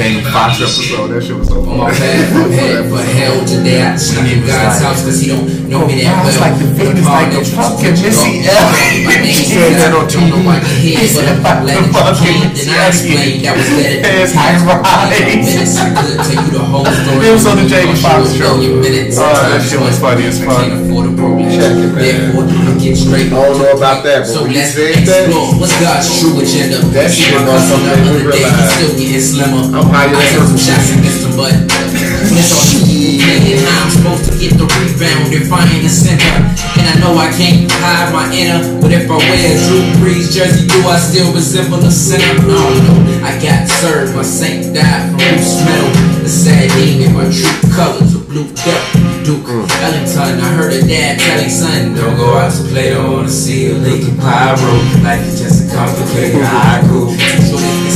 remind me of the Jamie Foxx episode. That shit was so On my funny. path from head for hell today. I snuck in God's house cause he don't know me that Oh, well. it's like the famous, like a fucking Missy Elliott. He said that on Don't know TV. why he He hit, said but I'm like glad the that you fucking came. Then I Missy explained that was better than It's the high rise. Minutes I could tell you the whole story. It was on the Jamie Cost you Foxx a show. million minutes. Oh, that shit was funny as fuck. Can't afford a program. Check it, man. Therefore, I get straight I don't know about that, but so when you let's said that- explore. What's God's true agenda? That See shit my was cousin something the we other day, he's realized. still getting slimmer. I'm higher I took some shots against him, but it's on me. And how I'm supposed to get the rebound if I ain't the center. And I know I can't hide my inner, but if I wear a Drew Brees jersey, do I still resemble a sinner? No, no. I got served. My saint died from loose metal. The sad thing in my true colors of blue duck. Duke Ellington, I heard a dad telling son, Don't go out to play, don't wanna see a leaking pyro. Life is just a complicated haiku.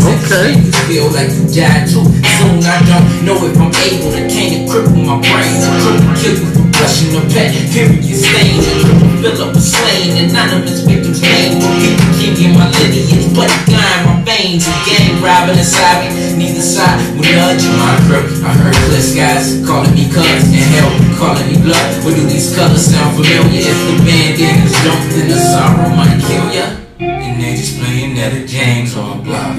Okay. you feel like you died too soon. I don't know if I'm able to can't cripple my brain. Kill you for brushing the pet. Period stain. Up a slain. Anonymous victims name. People in my lineage, but line my veins. Gang robbing inside me. Neither side will nudge my grip. I heard clear guys calling me cuz and hell calling me blood. But do these colors sound familiar? If the bandana is don't, then the sorrow might kill ya. And they just playing at the games on the block.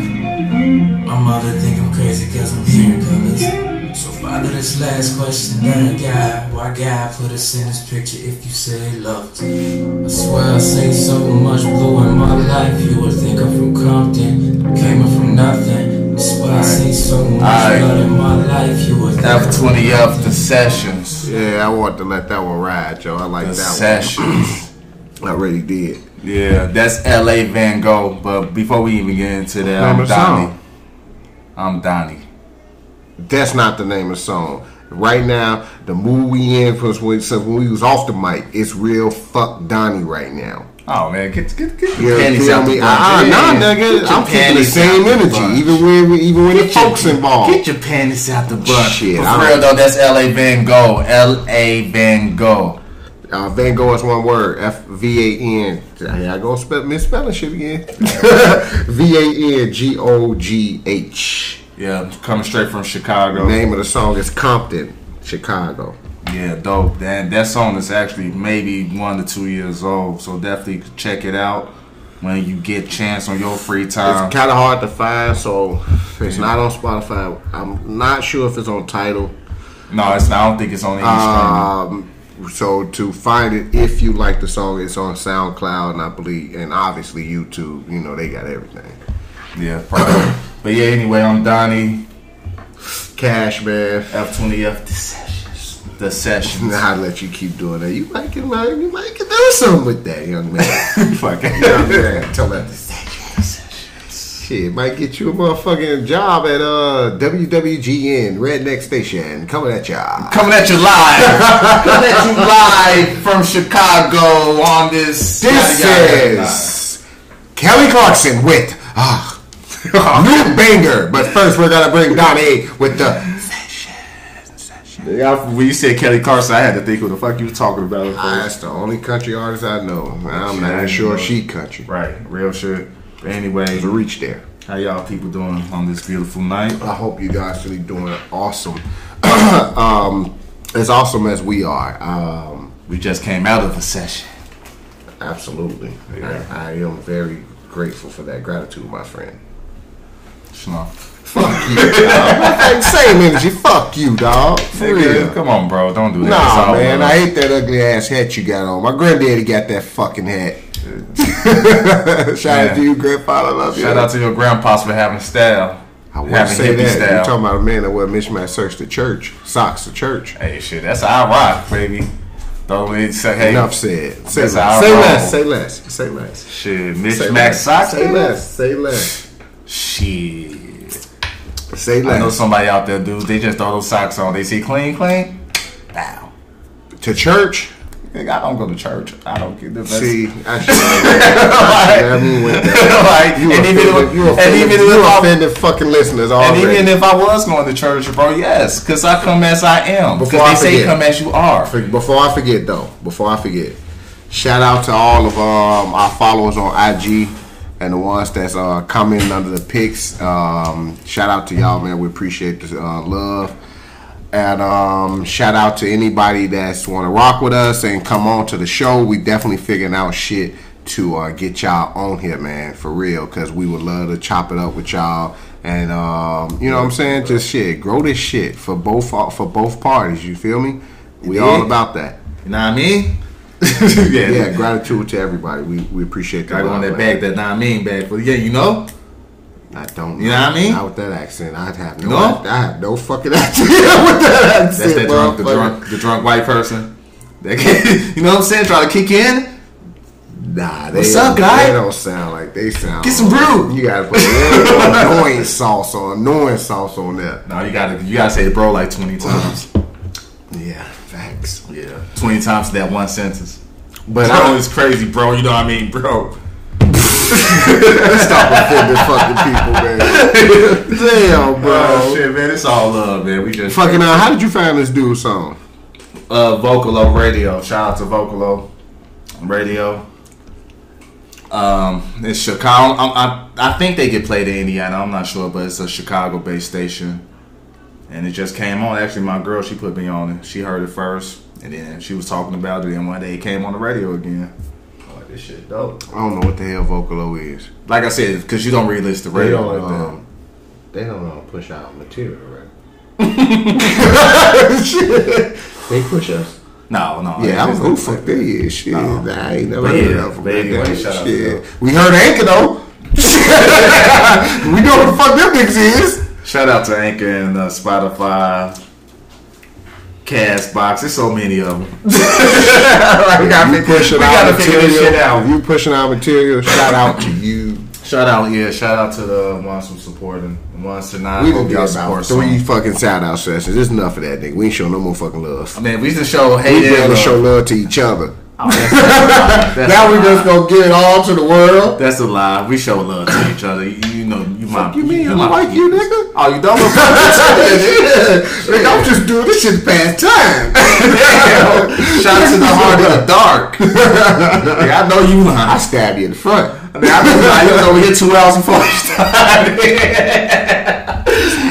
My mother think I'm crazy cause I'm hearing colors. So father, this last question that I got, why God put us in this picture if you say loved? I swear I seen so much blue in my life, you would think I'm from Compton, came up from nothing. I swear I seen so much blood in my life, you would think I'm from F20F, the sessions. Yeah, I want to let that one ride, Joe. I like The that sessions. one. I really did. Yeah, that's LA Van Gogh. But before we even get into that, Name I'm Donnie. I'm Donnie. That's not the name of the song. Right now, the mood we in was when, so when we was off the mic. It's real fuck Donnie right now. Oh man, get get get You your panties out me? the Ah, nah, nigga. I'm keeping the same the energy, even when even when the Get your- folks involved. Get your panties out the butt. Shit, but for real though, that's LA Van Gogh. L.A. Van Gogh. Uh, Van Gogh is one word. F V A N. Yeah, F V A N. I go spell misspelling shit again. V A N G O G H. Yeah, coming straight from Chicago. Name of the song is Compton, Chicago. Yeah, dope. That that song is actually maybe one to two years old, so definitely check it out when you get chance on your free time. It's kind of hard to find, so it's not on Spotify. I'm not sure if it's on Tidal. no, it's not. I don't think it's on any Um, so to find it, if you like the song, it's on SoundCloud, and I believe, and obviously YouTube. You know, they got everything. Yeah, probably. but yeah, anyway, I'm Donnie. Cash, man. F20F the sessions. The sessions. I let you keep doing that. You might get, man, you might get do something with that, young man. Fucking. young man, tell that. Shit, might get you a motherfucking job at uh WWGN Redneck Station. Coming at ya. Coming at you live. Coming at you live from Chicago on this. This yada, is Kelly Clarkson with ah, new banger. But first, we're gonna bring Donnie with the. Yeah, when you said Kelly Clarkson, I had to think who the fuck you was talking about. Ah, that's the only country artist I know. I'm not sure she country. Right, real shit. But anyway, There's a reach there. how y'all people doing on this beautiful night? I hope you guys really doing awesome. um, as awesome as we are. Um, We just came out of a session. absolutely. Yeah. I, I am very grateful for that gratitude, my friend. Schlump. Fuck you, dog. Same energy. Fuck you, dog. For real. Come on, bro. Don't do that. Nah, man, love. I hate that ugly ass hat you got on. My granddaddy got that fucking hat. Shout out to you, grandfather. Love you. Shout out to your grandpas for having style. I would having say that. style. You're talking about a man that wear mismatched shirts to church, socks to church. Hey, shit, that's how I rock, baby. Though it say, hey, Enough said. Say less. Say roll. less. Say less. Say less. shit, Mitch Say Max less. socks. Say less. Say less. Shit. Say I know somebody out there, dudes. They just throw those socks on. They see clean, clean. Bow. To church. I don't go to church. I don't get the best. See, I should have never went there. like. You and even offended, if, you and even you if I, offended fucking listeners and even if I was going to church, bro, yes, because I come as I am. Because Before I they say come as you are. For- Before I forget though, before I forget, shout out to all of um, our followers on IG and the ones that's uh, commenting under the pics. Um, shout out to y'all, man. We appreciate the uh, love. And um, shout out to anybody that's want to rock with us and come on to the show. We definitely figuring out shit to uh, get y'all on here, man, for real. Because we would love to chop it up with y'all. And um, you know what I'm saying? Just shit, grow this shit for both for both parties. You feel me? We all about that. You know what I mean? yeah, Yeah, gratitude to everybody. We we appreciate go on love, that bag, that nah mean bag. But yeah, you know? I don't. You know what I mean? Not with that accent. I'd have no. No? I have no fucking accent with that accent. That's that drunk, the drunk, the drunk white person. That can- you know what I'm saying? Try to kick in. Nah, they What's up, guy? They don't sound like they sound. Get some brew. You gotta put annoying sauce on, annoying sauce on that. No, you gotta, you gotta say it bro like 20 times. Yeah, facts. yeah, 20 times that one sentence. But Bro, I it's crazy, bro. You know what I mean, bro. stop offending fucking people, man. Damn, bro. Oh shit, man, it's all love, man. We just Fucking, uh, how did you find this dude's song? uh Vocalo Radio. Shout out to Vocalo Radio. Um, it's Chicago. I, I I think they get played in Indiana. I'm not sure, but it's a Chicago-based station, and it just came on. Actually, my girl she put me on it. She heard it first, and then she was talking about it. And one day it came on the radio again. I'm like this shit dope. I don't know what the hell Vocalo is. Like I said, because you don't really listen to radio like that. um, they don't uh, push out material, right? they push us. No, no. Yeah, I don't know who fuck fuck they is. Shit, No. nah, I ain't never But heard yeah, of them. anyway, shout out to Shit. We heard Anchor though. we know what the fuck them niggas is. Shout out to Anchor and uh, Spotify, Castbox. There's so many of them. we gotta, You pushing we gotta figure this shit material. out. You pushing out material. Shout out to you. Shout out, yeah. Shout out to the ones who supporting, the ones to not. We done did support about three some. fucking shout out sessions. There's enough of that, nigga. We ain't show no more fucking love. I mean, we just show We hate better love. show love to each other. Oh, Now we lie. just gonna give it all to the world. That's a lie. We show love to each other. You know, you my. You mean I like you, nigga? Oh, you don't. Nigga, I'm just doing this shit to pass time. Shout out to the heart of the dark. I know you lying. I stab you in the front. I mean, I was, I was over here two hours before you started.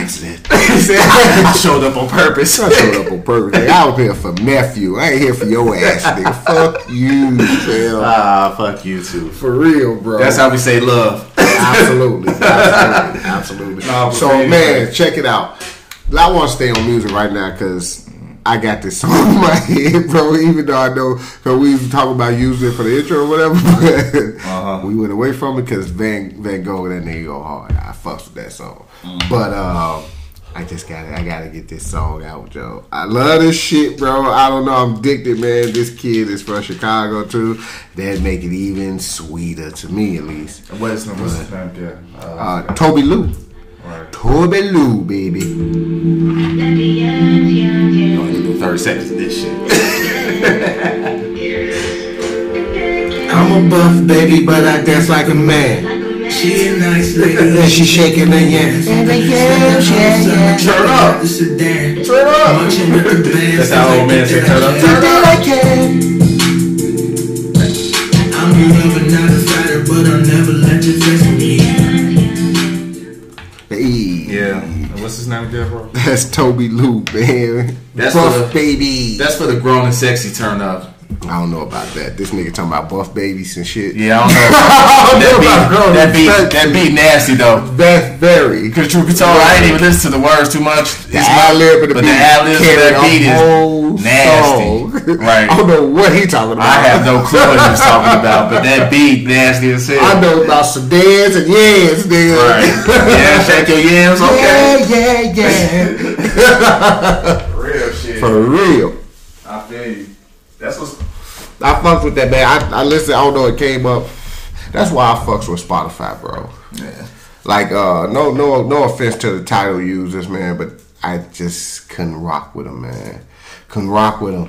Accident. he said, I showed up on purpose. I showed up on purpose. Nigga. I was here for nephew. I ain't here for your ass, nigga. Fuck you, fam. Ah, fuck you too. For real, bro. That's how we say love. Absolutely, absolutely, absolutely. So, man, check it out. I want to stay on music right now because I got this song in my head, bro. Even though I know because we was talking about using it for the intro or whatever, but Uh-huh. we went away from it because Van Van Gogh that nigga go hard. I fucks with that song, Mm-hmm. but um. I just gotta, I gotta get this song out, Joe. I love this shit, bro. I don't know, I'm addicted, man. This kid is from Chicago too. That make it even sweeter to me, at least. What is the what's his name? Yeah. Uh, Uh, Tobi Lou. right. Tobi Lou, baby. Only do 30 seconds of this shit. I'm a buff baby, but I dance like a man. She a nice lady, And she shaking her yams. Turn Turn up. The sedan. Turn up. Marching with the band. That's how old man said turn up. Turn up. I'm a lover, not a fighter, but I'll never let you test me. Hey. Yeah. What's his name again, bro? That's Tobi Lou, man. That's buff for the- baby. That's for the grown and sexy turn up. I don't know about that. This nigga talking about buff babies and shit. Yeah, I don't know. I don't about that beat, that beat, that beat nasty though. That's very. Cause truth be told, I ain't even listen to the words too much. The It's ad lib of the but the ad libs of that beat is nasty. song. Right. I don't know what he talking about. I have no clue what he's talking about, but that beat nasty as hell. I know about sedans and yams, nigga. Right. Yeah, shake your yams, okay. Yeah, yeah, yeah. Real shit. For real. I feel you. That's what's I fucks with that man. I, I listen. I don't know. It came up. That's why I fucks with Spotify, bro. yeah. Like, uh, no, no, no offense to the Tidal users, man, but I just couldn't rock with them, man. Couldn't rock with them.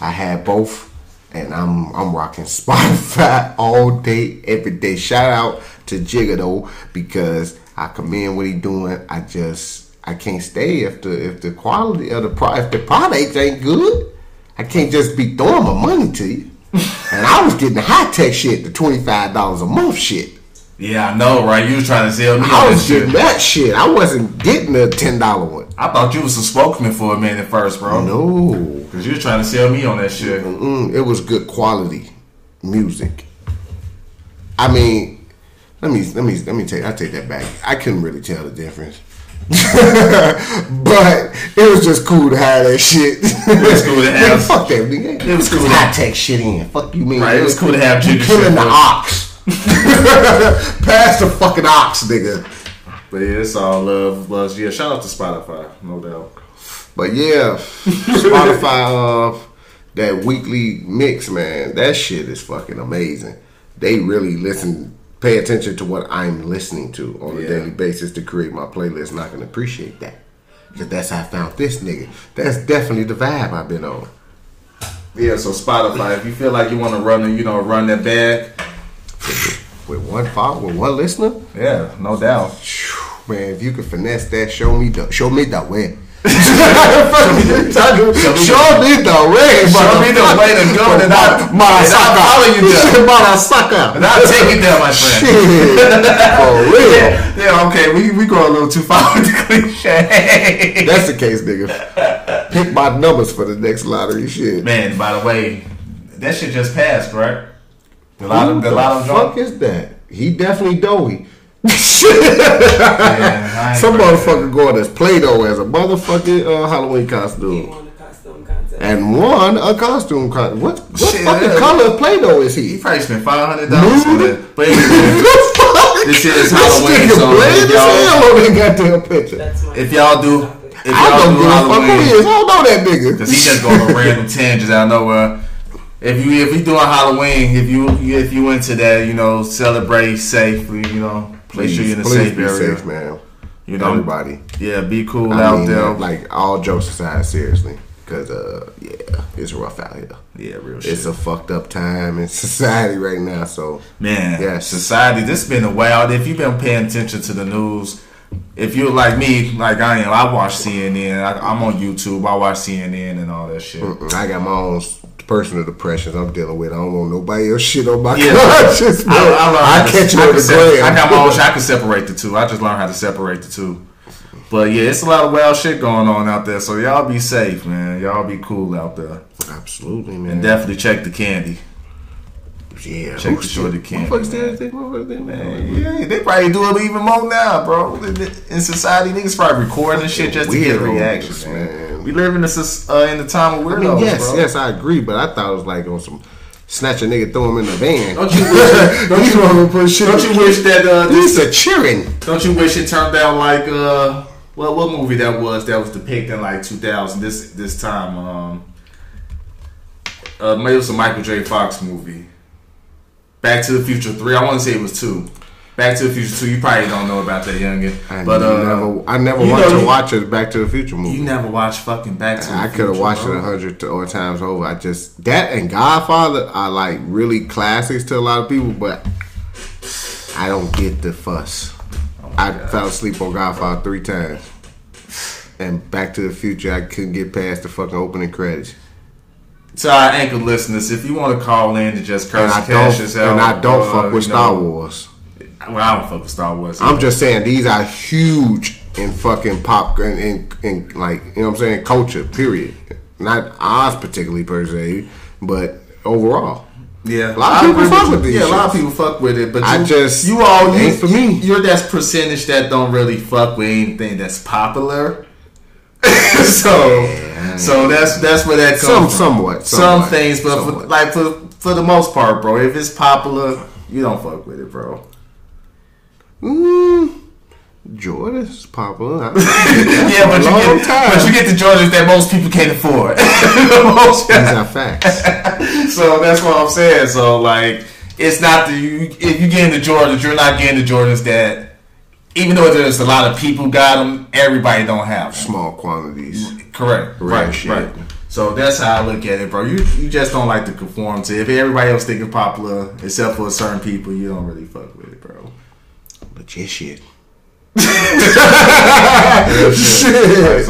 I had both and I'm I'm rocking Spotify all day, every day. Shout out to Jigga though, because I commend what he doing. I just I can't stay if the if the quality of the pro if the products ain't good. I can't just be throwing my money to you. and I was getting the high tech shit, the twenty five dollars a month shit. Yeah, I know, right? You was trying to sell me I was getting shit. that shit. I wasn't getting the ten dollar one. I thought you was a spokesman for a minute first, bro. No. Cause you was trying to sell me on that shit. Mm, it was good quality music. I mean, let me let me let me take I take that back. I couldn't really tell the difference. but it was just cool to have that shit. It was cool to have- fuck that nigga. It was cool to- high tech shit in. Fuck you mean? Right, it was cool to have you killing the ox. Pass the fucking ox, nigga. But yeah, it's all love, love. Yeah, shout out to Spotify, no doubt. But yeah, Spotify, uh, that weekly mix, man, that shit is fucking amazing. They really listen, pay attention to what I'm listening to on a daily basis to create my playlist, and I can appreciate that. Because that's how I found this nigga. That's definitely the vibe I've been on. Yeah, so Spotify, if you feel like you want to run, you know, run that bag, With one follow, with one listener, yeah, no doubt. man, if you can finesse that, show me the, show me the way. Show me the way. Show me the way to go, and I'll- follow you there. Motherfucker. And I'll take you there, my friend. Shit. For real. Yeah, okay, we we go a little too far with the cliche. That's the case, nigga. Pick my numbers for the next lottery shit. Man, by the way, that shit just passed, right? The lot of the the lot of fuck is that? He definitely doughy. Yeah, Some heard motherfucker going as Play-Doh as a motherfucking uh, Halloween costume. won the costume contest. And won a costume contest. What, what Shit, fucking yeah. color of Play-Doh is He he? probably spent five hundred dollars for Nude? that. But anyway, this shit is Halloween, This nigga so bland if as hell y'all, on that goddamn picture. If y'all do, if I y'all don't do give a fuck who he is. I don't know that nigga. because he just going on random tangents out of nowhere. If you if you doing Halloween, if you if you into that, you know, celebrate safely, you know, make sure you're in a please safe area. safe, man. You know, Everybody. yeah, be cool I out mean, there. like all jokes aside, seriously, because uh, yeah, it's rough out here. yeah, real shit. It's a fucked up time in society right now. So Man, yeah, society. This has been a while. If you've been paying attention to the news, if you're like me, like I am, I watch CNN. I, I'm on YouTube. I watch CNN and all that shit. mm, I got my own personal depressions I'm dealing with. I don't want nobody else shit on my Yeah. conscience. I, I I, to- catch it I on can the sep- gram. I got my own. I can separate the two. I just learned how to separate the two. But yeah, it's a lot of wild shit going on out there. So y'all be safe, man. Y'all be cool out there, Absolutely, man. and definitely check the candy. Yeah, check the shit- candy, Motherfuckers still think motherfuckers man. Yeah, they probably do it even more now, bro. In society, niggas probably recording and shit just to get reactions, man. man. We live in this uh, in the time of I weirdos, mean, yes, bro. yes, I agree, but I thought it was like on some snatch a nigga, throw him in the van. Don't you wish? don't you want to put shit? don't you wish that uh, This this? is a cheering. Don't you wish it turned out like uh, well, what movie that was that was depicting like 2000 this this time? Um, uh, maybe it was a Michael J. Fox movie. Back to the Future Three. I want to say it was two. Back to the Future Two. You probably don't know about that youngin, I but uh, never, I never wanted to watch a Back to the Future movie. You never watched fucking Back to the I could have watched it a hundred to- or times over. I just that and Godfather are like really classics to a lot of people, but I don't get the fuss. I fell asleep on Godfather three times, and Back to the Future I couldn't get past the fucking opening credits. To our anchor listeners, if you want to call in to just curse and cash yourself, and I don't uh, fuck with Star know- Wars. Well, I don't fuck with Star Wars. I'm just saying these are huge in fucking pop and in, in, like you know what I'm saying culture. Period. Not ours particularly per se, but overall. Yeah, A lot of people fuck with these Yeah, a lot of people fuck with it, but I you, just- you all you, ain't for me. You're that percentage that don't really fuck with anything that's popular. so, so that's that's where that comes Some from. somewhat, Some somewhat, things, but for, like for for the most part, bro, if it's popular, you don't fuck with it, bro. Mm, Jordan's popular. I- yeah, but you get time. but you get the Jordans that most people can't afford. Most- These are facts. so that's what I'm saying. So like, it's not the you, if you get into Jordans, you're not getting the Jordans that. Even though there's a lot of people got them, everybody don't have them. Small quantities. Correct. Right. shit. Right. So that's how I look at it, bro. You you just don't like to conform to. If everybody else think it's popular, except for certain people, you don't really fuck with it, bro. Legit shit. Like, real shit.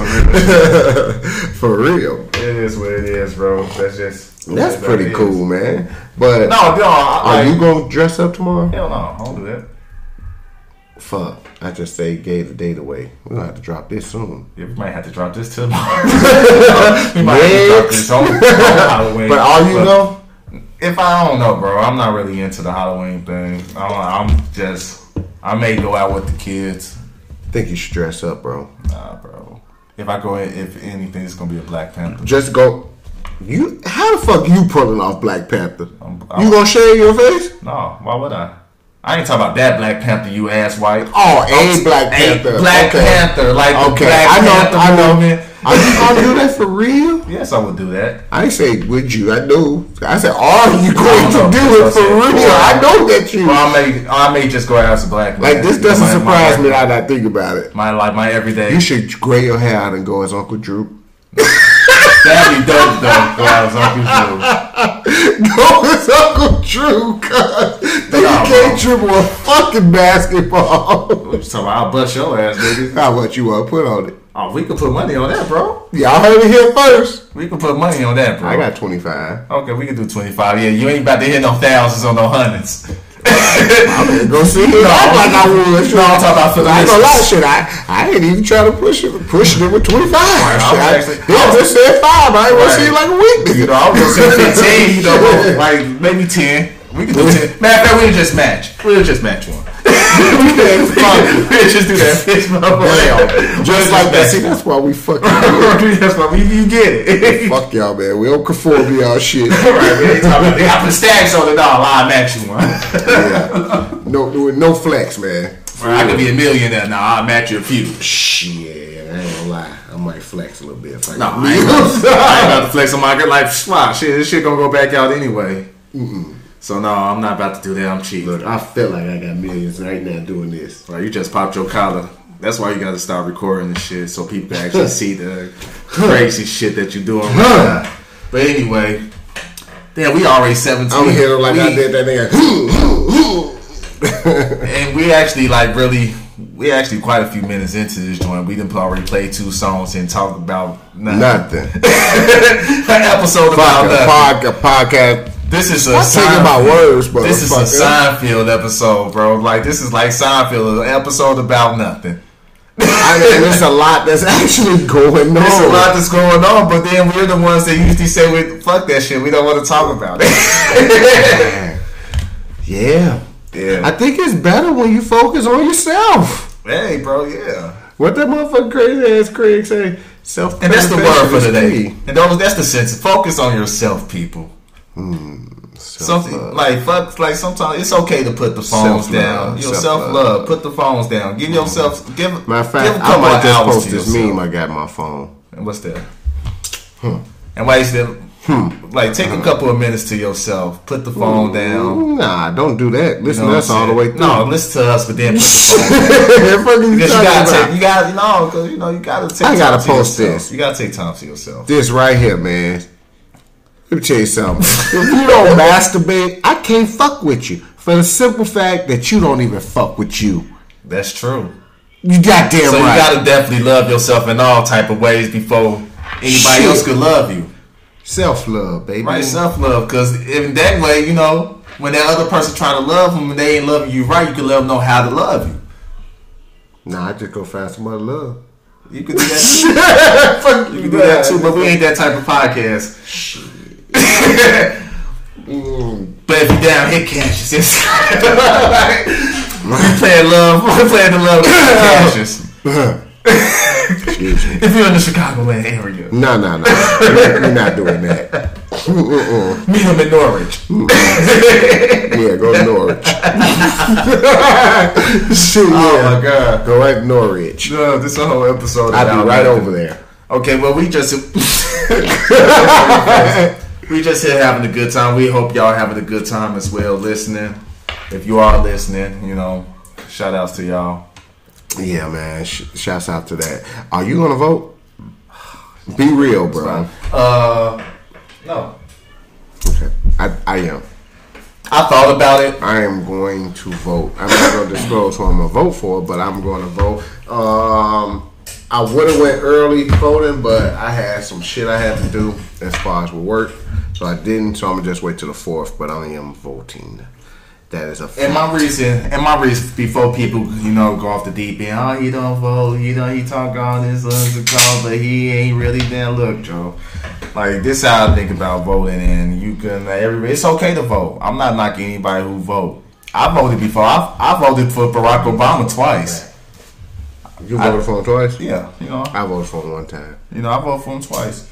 For real. It is what it is, bro. That's just That's pretty cool, is. man. But No, no, are you gonna dress up tomorrow? Hell no, I don't do that. Fuck. I just say gave the date away. We're gonna have to drop this soon. Yeah, we might have to drop this tomorrow. we might have to drop this on, on Halloween. But all you know, If I don't know, bro, I'm not really into the Halloween thing. I'm, I'm just, I may go out with the kids. think you should dress up, bro. Nah, bro. If I go in, if anything, it's gonna be a Black Panther. Just go. You how the fuck you pulling off Black Panther? I'm- you I'm- gonna shave your face? No, why would I? I ain't talking about that Black Panther, you ass white. Oh, a Black Panther. A. Black okay. Panther, like Okay, Black I know, Panther I know. movement. Are you gonna do that for real? Yes, I would do that. I ain't say would you. I do. I said, are you going to do it for real? I know that you. Well, I may, I may just go out as a black man. Like this doesn't My- my- surprise me. That I not think about it. My like my everyday. You should gray your hair out and go as Uncle Drew. That'd be dope though. Go out as Uncle Drew. Go as Uncle Drew, cuz. Then you can't dribble a fucking basketball. So I'll bust your ass, nigga. How much you want to put on it? Oh, we can put money on that, bro. Y'all heard it here first. We can put money on that, bro. I got 25. Okay, we can do twenty five. Yeah, you ain't about to hit no thousands or no hundreds. Go see it. No, Act like I would. No, I'm talking about for the I ain't gonna lie, shit. I, I ain't even trying to push it. Pushing it with 25. Shit, I, actually- yeah, just said five. I ain't want to see like a weakness. You know, I was gonna say fifteen. You know, like maybe ten. We can do ten. Matter of fact, we'll just match. We'll just match one. We'll just do that. Fist bump Damn. Just like that. See, that's why we fucking That's why we, you get it. fuck y'all, man. We don't conform to y'all shit. right, we talking about. They got put stacks on the dollar. I'll match you one. Yeah. No, no flex, man. I could be a millionaire now. I'll match you a few. Shit, I ain't gonna lie. I might flex a little bit. If I No, I ain't, about, I ain't about to flex on my good life. Wow, shit, this shit gonna go back out anyway. So no, I'm not about to do that. I'm cheap. Look, I feel like I got millions right now doing this. Right, you just popped your collar. That's why you gotta start recording this shit so people can actually see the crazy shit that you're doing right. But anyway, damn, we already 17. I'm here like we, I did that nigga. And we actually like really, we actually quite a few minutes into this joint. We done already played two songs and talked about nothing. Nothing. An episode about nothing. podcast. This is a I'm thinking about Seinfeld- words, but This is a Seinfeld episode, bro. Like this is like Seinfeld, an episode about nothing. I mean, there's a lot that's actually going on. There's a lot that's going on, but then we're the ones that usually say, "We fuck that shit. We don't want to talk about it." Yeah. yeah. I think it's better when you focus on yourself. hey, bro. Yeah. What that motherfucker crazy ass Craig say? Self And that's the word for today. And those, that's the sense. Focus on yourself, people. Hmm, Something like fuck. Like sometimes it's okay to put the phones Self-love, down. Your self love. Put the phones down. Give hmm. yourself. Give. Matter of give fact, I couple might just post this meme I got my phone. And what's that? Hmm. And why is that? Like take a couple of minutes to yourself. Put the phone down. Nah, don't do that. You Listen know to us all the way through. No, listen to us, but then put the phone down. You you gotta about? take, you gotta, no, because you know you gotta take. I gotta post this. You gotta take time to yourself. this right here, man. Let me tell you something. if you don't masturbate, I can't fuck with you. For the simple fact that you don't even fuck with you. That's true. You goddamn So you gotta definitely love yourself in all type of ways before anybody Shit. else could love you. Self love, baby. Right, self love. Because in that way, you know, when that other person trying to love them and they ain't loving you right, you can let them know how to love you. Nah, I just go find somebody to love. You can do that too. You can do that too, but we ain't that type of podcast. But if you down, hit caches. It's we playing love. We playing the love. Excuse me. If you're in the Chicagoland area, No, no, no. We're not doing that. Mm-mm. meet them in Norwich. Yeah, go to Norwich. Shit, Oh yeah. my god. Go right to Norwich. No, this is a whole episode. I'll be right over there. Okay, well we just we just here having a good time. We hope y'all having a good time as well listening. If you are listening, you know, shout outs to y'all. Yeah, man. Sh- shouts out to that. Are you gonna vote? Be real, bro. Uh, no. Okay. I, I am. I thought about it. I am going to vote. I'm not going to disclose who I'm going to vote for, but I'm going to vote. Um, I would have went early voting, but I had some shit I had to do as far as work, so I didn't. So I'm gonna just wait till the fourth. But I am voting. That is a And my reason, and my reason before people, you know, go off the deep end. Oh, he don't vote. You know, he talk all this other call, but he ain't really there. Look, Joe. Like this, is how I think about voting, and you can. Everybody, it's okay to vote. I'm not knocking anybody who vote. I voted before. I, I voted for Barack Obama twice. You voted for him twice. Yeah, you know, I voted for him one time. you know, I voted for him twice.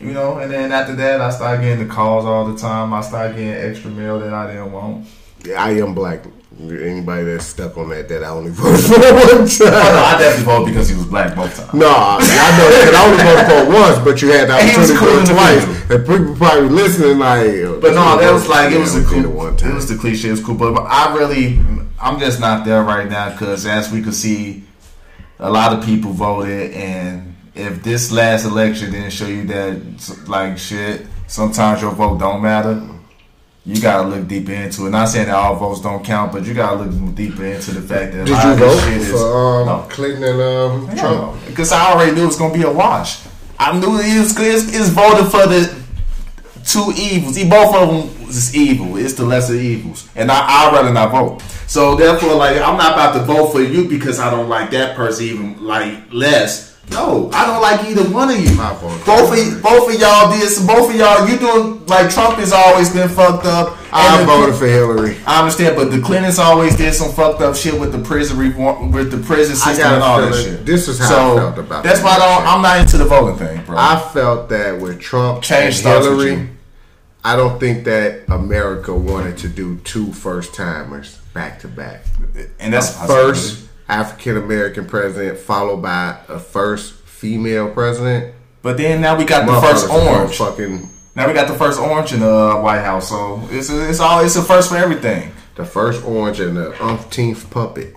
You know, and then after that, I started getting the calls all the time. I started getting extra mail that I didn't want. Yeah, I am black. Anybody that's stuck on that, that I only voted for one Oh, no. I definitely voted because he was black both times. No, I know that I only voted for once, but you had the And he was opportunity to cool vote the twice. And people probably listening like. But no, that was like it was Yeah, a cool. one time. It was the cliche. It was cool, but I really, I'm just not there right now because as we could see, a lot of people voted, and if this last election didn't show you that, like shit, sometimes your vote don't matter. You gotta look deeper into it. Not saying that all votes don't count, but you gotta look deeper into the fact that a Did lot you of vote shit is for um, no. Clinton and um, Trump? Because I already knew it was gonna be a wash. I knew it was it's, it's voted for the two evils. He both of them is evil. It's the lesser evils, and I I'd rather not vote. So therefore, like I'm not about to vote for you because I don't like that person even like less. No, I don't like either one of you. Voted for Both of both of y'all did. Both of y'all, you doing like Trump has always been fucked up. I voted for Hillary. I understand, but the Clintons always did some fucked up shit with the prison reform, with the prison system and all that shit. this is how so I felt about That's why I don't, I'm not into the voting thing, bro. I felt that with Trump Change and starts with Hillary. I don't think that America wanted to do two first timers back to back. and that's First African American president, followed by a first female president. But then now we got the first orange. Fucking Now we got the first orange in the uh, White House, so it's a, it's all it's a first for everything. the first orange and the umpteenth puppet.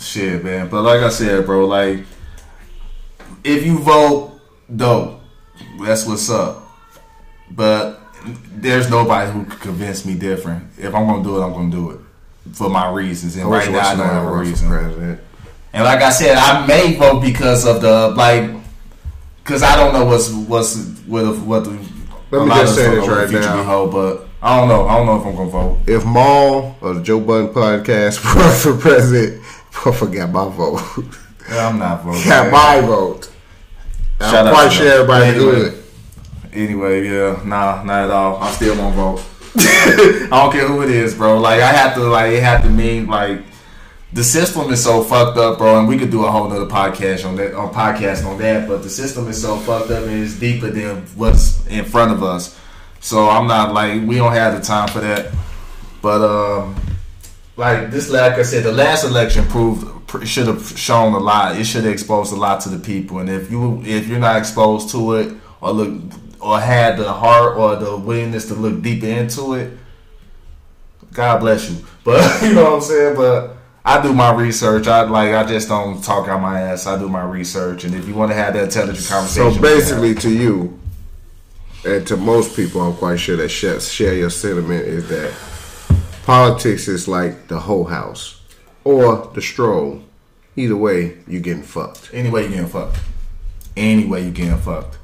Shit, man. But like I said, bro, like if you vote, dope. That's what's up. But there's nobody who could convince me different. If I'm gonna do it, I'm gonna do it for my reasons. And right now, I don't have a reason. president. And like I said, I may vote because of the like, because I don't know what's what's what what the. Let me just say this right now. we hold, but I don't know. I don't know if I'm gonna vote. If Mal or the Joe Budden podcast run for president, I forgot my vote. I'm not voting. got my vote. I'm quite sure everybody Anyway. good. Anyway, yeah, nah, not at all. I still won't vote. I don't care who it is, bro. Like I have to, like it have to mean like the system is so fucked up, bro. And we could do a whole nother podcast on that, on podcast on that. But the system is so fucked up and it's deeper than what's in front of us. So I'm not like we don't have the time for that. But um, like this, like I said, the last election proved should have shown a lot. It should have exposed a lot to the people. And if you if you're not exposed to it or look or had the heart or the willingness to look deeper into it, God bless you. But you know what I'm saying. But I do my research. I like I just don't talk out my ass. I do my research. And if you want to have that intelligent conversation, So basically, to you and to most people, I'm quite sure that share, share your sentiment is that politics is like the whole house or the stroll. Either way, you're getting fucked. anyway you getting fucked. Anyway you getting fucked.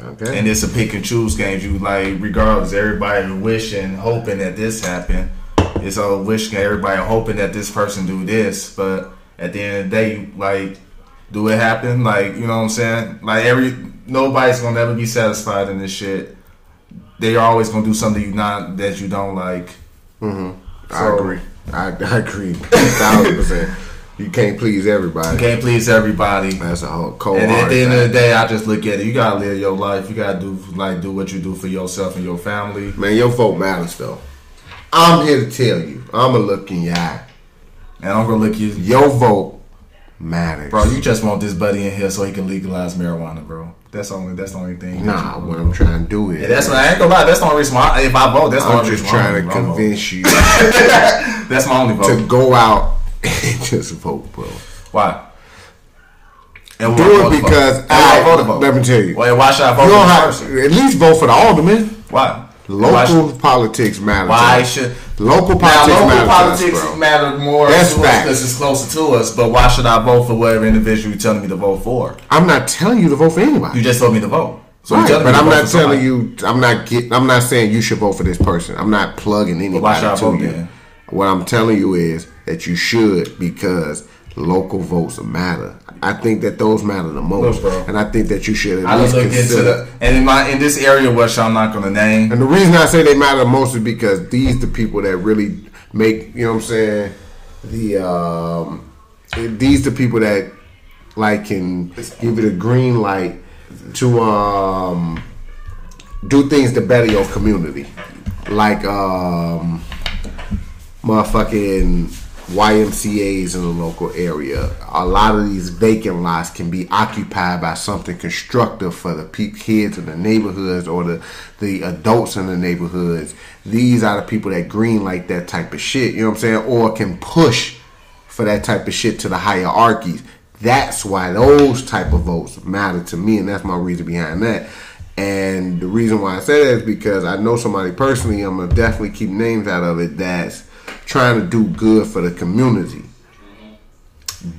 Okay. And it's a pick and choose game. You like, regardless, everybody wishing, hoping that this happen. It's a wish game. Everybody hoping that this person do this, but at the end of the day, like, do it happen? Like, you know what I'm saying? Like every nobody's gonna ever be satisfied in this shit. They are always gonna do something you not that you don't like. Mm-hmm. I So- agree. I, I agree. thousand percent. You can't please everybody. You can't please everybody. That's a whole cold And at the end of the day, I just look at it. You gotta live your life. You gotta do like do what you do for yourself and your family. Man, your vote matters though. I'm here to tell you. I'm gonna look in your eye. And I'm gonna look you, Your vote matters. bro. You just want this buddy in here so he can legalize marijuana, bro. That's only that's the only thing. Nah, what I'm trying to do is that's what I ain't gonna lie. That's the only reason why. If I vote, that's the I'm only just reason trying I'm to convince you That's my only vote. to go out just vote, bro. Why? And Do it because I I- voted for. let me tell you. Well, why should I vote You don't have person? at least vote for the alderman. Why? Local Why, politics matter. why should local now politics local matter politics us, matter more That's to us because it's closer to us? But why should I vote for whatever individual you're telling me to vote for? I'm not telling you to vote for anybody. You just told me to vote. So right, but I'm not telling you. I'm not get. I'm not saying you should vote for this person. I'm not plugging anybody why should I to vote you. What I'm telling you is that you should because local votes matter. I think that those matter the most, Look, bro. and I think that you should at I least consider. the and in my in this area, which I'm not going to name. And the reason I say they matter the most is because these the people that really make you know what I'm saying. The um, these the people that like can give it a green light to um do things to better your community, like um motherfucking YMCA's in the local area. A lot of these vacant lots can be occupied by something constructive for the kids in the neighborhoods or the, the adults in the neighborhoods. These are the people that green like that type of shit, you know what I'm saying? Or can push for that type of shit to the hierarchies. That's why those type of votes matter to me, and that's my reason behind that. And the reason why I say that is because I know somebody personally. I'm gonna definitely keep names out of it. That's trying to do good for the community.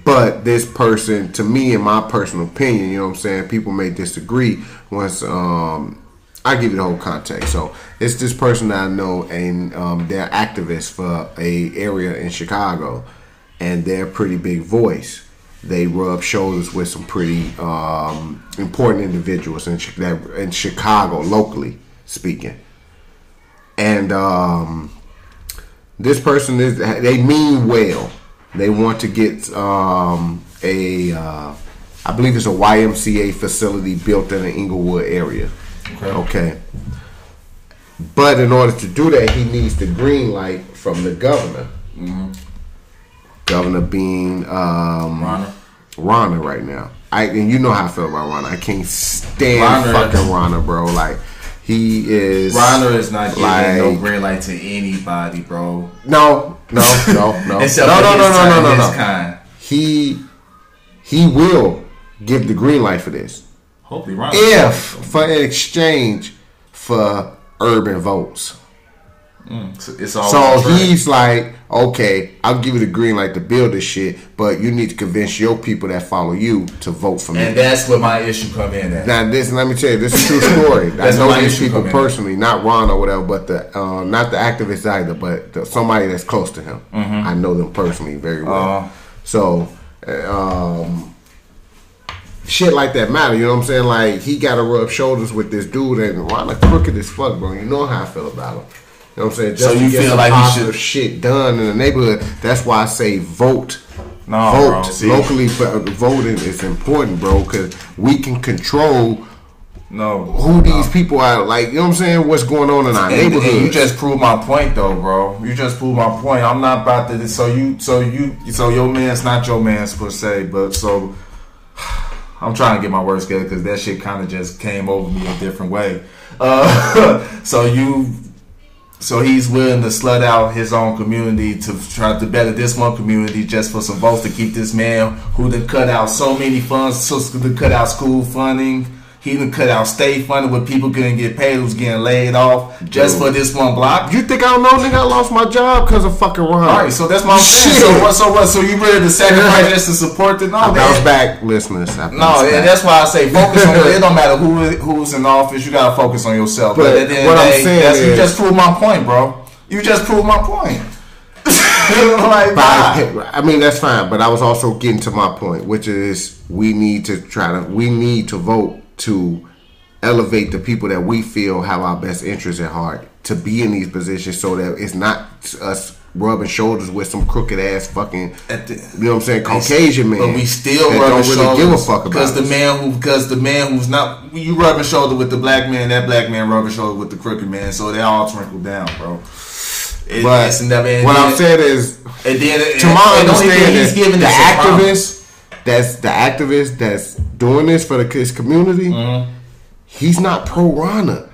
But this person, to me, in my personal opinion, you know what I'm saying, people may disagree. Once um, I give you the whole context. So it's this person I know, and um, they're activists for a area in Chicago, and they're pretty big voice. They rub shoulders with some pretty um, important individuals in, in Chicago, locally speaking, and. Um, this person is they mean well. They want to get um, a uh, I believe it's a YMCA facility built in the Englewood area. Okay. Okay. But in order to do that, he needs the green light from the governor. Governor being um, Rauner? Rauner right now. I and you know how I feel about Rauner. I can't stand Rauner- fucking Rauner, bro. Like he is. Rauner is not giving like, no green light to anybody, bro. No, no, no, no. Except no, no, no, no, no, no, no. He he will give the green light for this Hopefully, Rauner. if for an exchange for urban votes. All So he's like, okay, I'll give you the green light to build this shit, but you need to convince your people that follow you to vote for me. and that's where my issue come in at. Now this, let me tell you, this is a true story. I know these people in. personally, not Ron or whatever, but the uh, not the activists either, but the, somebody that's close to him. I know them personally very well. Mm-hmm. Uh. so, um, shit like that matter. You know what I'm saying? Like he got to rub shoulders with this dude, and Ron a crooked as fuck, bro. You know how I feel about him. You know what I'm saying? Just So to you get feel some like he positive should- shit done in the neighborhood. That's why I say vote. No, vote bro, locally. Voting is important, bro, because we can control no. who these people are. Like, you know what I'm saying? What's going on in our And, neighborhood? and you just proved my point, though, bro. You just proved my point. I'm not about to. So you, so you, so your man's not your man's per se, but so I'm trying to get my words together because that shit kind of just came over me a different way. Uh, so you, so he's willing to slut out his own community to try to better this one community just for some votes to keep this man who done cut out so many funds, so to cut out school funding. He done cut out state funding where people couldn't get paid, who's getting laid off just Dude. for this one block. You think I don't know? Nigga, I lost my job because of fucking Ron. All right, so that's my saying. So what? So what? So you ready to sacrifice just to support the no? I bounce back, listeners. I No, bounce and that's why I say focus on. it don't matter who who's in office. You gotta focus on yourself. But, But at the end what of the I'm saying that's, you just proved my point, bro. You just proved my point. like, But nah. I, I mean that's fine, but I was also getting to my point, which is we need to try to we need to vote to elevate the people that we feel have our best interests at heart to be in these positions, so that it's not us rubbing shoulders with some crooked ass fucking the- you know what I'm saying Caucasian man, But we still rubbing don't really give a fuck about because the man who because the man who's not you rubbing shoulder with the black man, that black man rubbing shoulder with the crooked man, so they all trickle down, bro. It, But never, what then, I'm saying is, and then to my and the only thing understanding, he's giving the is a promise. activist that's the activist that's doing this for the his community, Mm-hmm. he's not pro Rauner.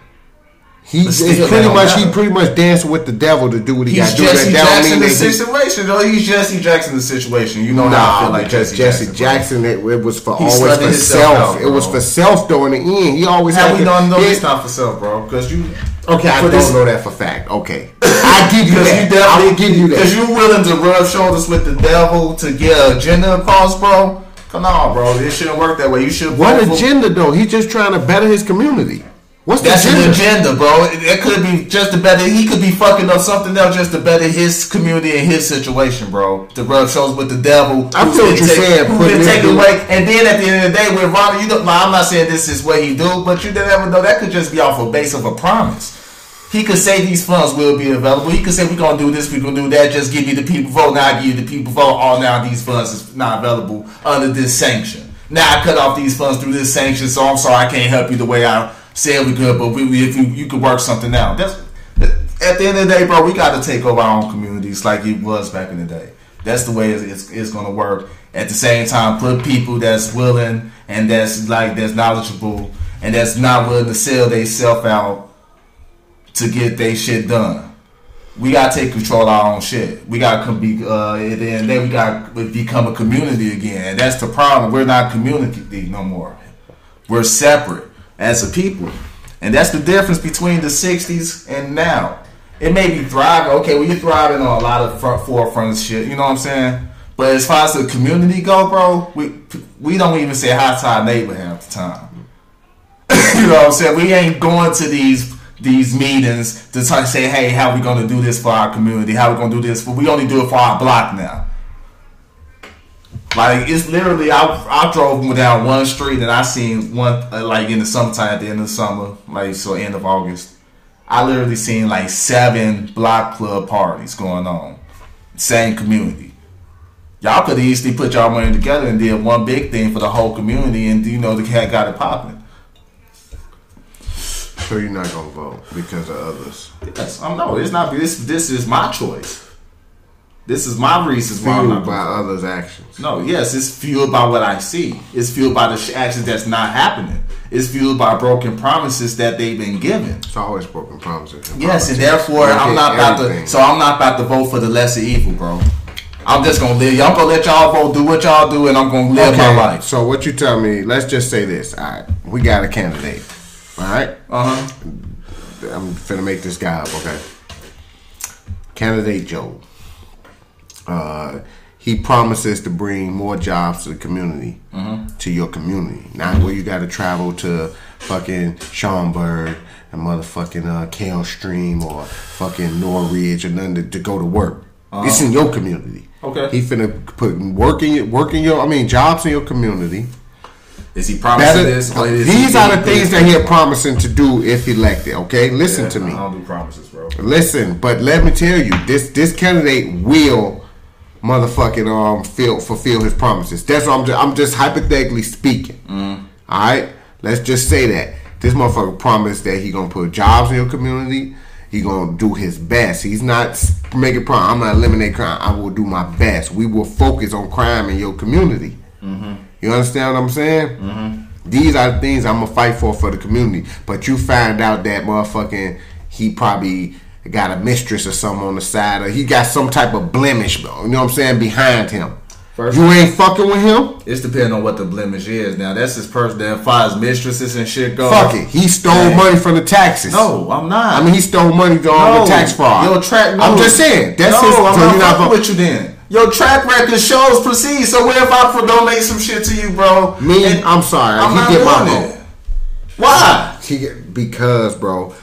He still, pretty much don't he pretty much dancing with the devil to do what he got He's to do. Jesse That Jackson the situation, though. He's Jesse Jackson the situation. You know how I feel like Jesse, Jesse Jackson. Jackson, it, it was for He always for self. out, it was for self though in the end. He always How had we to- know it's not for self, bro? Because you. Okay, I don't this- know that for fact. Okay, I give you that. you I will give you that. Because that. you willing to rub shoulders with the devil to get an agenda across, bro. Come on, bro. This shouldn't work that way. You should. What agenda though? He's just trying to better his community. What's the That's agenda? an agenda, bro. It, it could be just to better. He could be fucking up something else just to better his community and his situation, bro. To rub shoulders with the devil. I feel what you're take- saying, Who been taken away, and then at the end of the day, with Rauner, you I'm not saying this is what he do, but you never know. That could just be off a base of a promise. He could say these funds will be available. He could say we're gonna do this, we're gonna do that. Just give me the people vote. Now I give you the people vote. All now these funds is not available under this sanction. Now I cut off these funds through this sanction, so I'm sorry I can't help you the way I said we could. But we, we if you, you could work something out. That's at the end of the day, bro. We got to take over our own communities like it was back in the day. That's the way it's, it's, it's gonna work. At the same time, put people that's willing and that's like that's knowledgeable and that's not willing to sell they self out to get they shit done. We gotta take control of our own shit. We gotta come be, uh, and then we gotta become a community again. And that's the problem. We're not community no more. We're separate as a people, and that's the difference between the '60s and now. It may be thriving. Okay, well you're thriving on a lot of front forefront shit. You know what I'm saying? But as far as the community go, bro, we we don't even say hi to our neighbor half the time. you know what I'm saying? We ain't going to these these meetings to try to say, hey, how we gonna do this for our community? How we gonna do this? But we only do it for our block now. Like it's literally, I I drove down one street and I seen one uh, like in the summertime at the end of the summer, like so end of August. I literally seen like seven block club parties going on, same community. Y'all could easily put y'all money together and did one big thing for the whole community, and you know the cat got it popping. So you're not gonna vote because of others. Yes, I'm no. It's not. This this is my choice. This is my reasons why I'm not by vote. others' actions. No, yes, it's fueled by what I see. It's fueled by the actions that's not happening. It's fueled by broken promises that they've been given. It's always broken promises. Yes, and therefore I'm not about to. So I'm not about to vote for the lesser evil, bro. I'm just gonna live. Y'all gonna let y'all vote, do what y'all do, and I'm gonna live my life. So what you tell me? Let's just say this. All right, we got a candidate. All right, Uh huh. I'm finna make this guy up. Okay, candidate Joe. Uh, he promises to bring more jobs to the community, to your community. Not where you got to travel to fucking Schaumburg and motherfucking uh, Carol Stream or fucking Norridge or nothing to, to go to work. It's in your community. Okay. He finna put work in your, work in your, I mean, jobs in your community. Is he promising Better, this? is these are the things that he's promising to do if elected. Okay, listen Yeah, to me. I don't do promises, bro. Listen, but let me tell you, this this candidate will motherfucking um feel fulfill his promises. That's what I'm just, I'm just hypothetically speaking. Mm. All right, let's just say that this motherfucker promised that he gonna put jobs in your community. He gonna do his best. He's not making promise. I'm not eliminate crime. I will do my best. We will focus on crime in your community. You understand what I'm saying? Mm-hmm. These are the things I'm gonna fight for for the community. But you find out that motherfucking he probably got a mistress or something on the side, or he got some type of blemish. You know what I'm saying? Behind him, First- you ain't fucking with him. It's depending on what the blemish is. Now that's his person. Far as mistresses and shit go, Fuck it. He stole money from the taxes. No, I'm not. I mean he stole money on No. the tax fraud. Your track. I'm just saying. That's no, his. I'm so not not fucking with you then. Your track record shows proceed. So what if I donate some shit to you, bro? Me, And I'm sorry. I'm not get my vote. Why? Because, bro.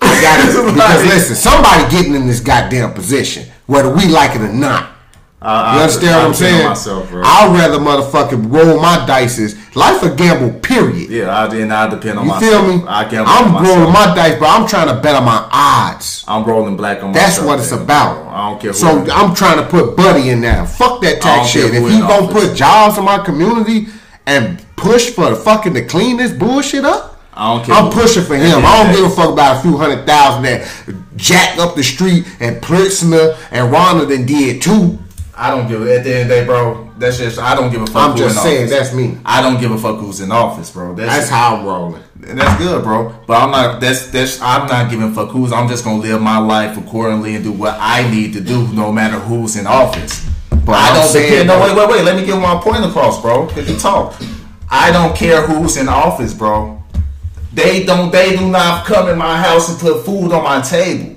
I got it. Because listen, somebody getting in this goddamn position, whether we like it or not. I, You understand what I'm saying? Myself, bro. I'd rather motherfucking roll my dices. Life a gamble, period. yeah, I then I depend on You myself. feel me? I gamble I'm rolling my dice, but I'm trying to bet on my odds. I'm rolling black on That's myself. what it's then, about. I don't care. So. I'm trying to put Buddy in there. Fuck that I tax shit. If in gonna office. put jobs in my community and push for the fucking to clean this bullshit up, I don't care I'm pushing for him. I don't give a fuck about a few hundred thousand that Jack up the street and Pritzker and Rauner and did too. I don't give. At the end of the day, bro, that's just I don't give a fuck. I'm who just in saying office. that's me. I don't give a fuck who's in office, bro. That's, That's how I'm rolling. and that's good, bro. But I'm not. That's that's. I'm not giving a fuck who's. I'm just gonna live my life accordingly and do what I need to do, no matter who's in office. But I don't saying, depend. No, wait, wait, wait. Let me get my point across, bro. Cause you talk. I don't care who's in office, bro. They don't. They do not come in my house and put food on my table.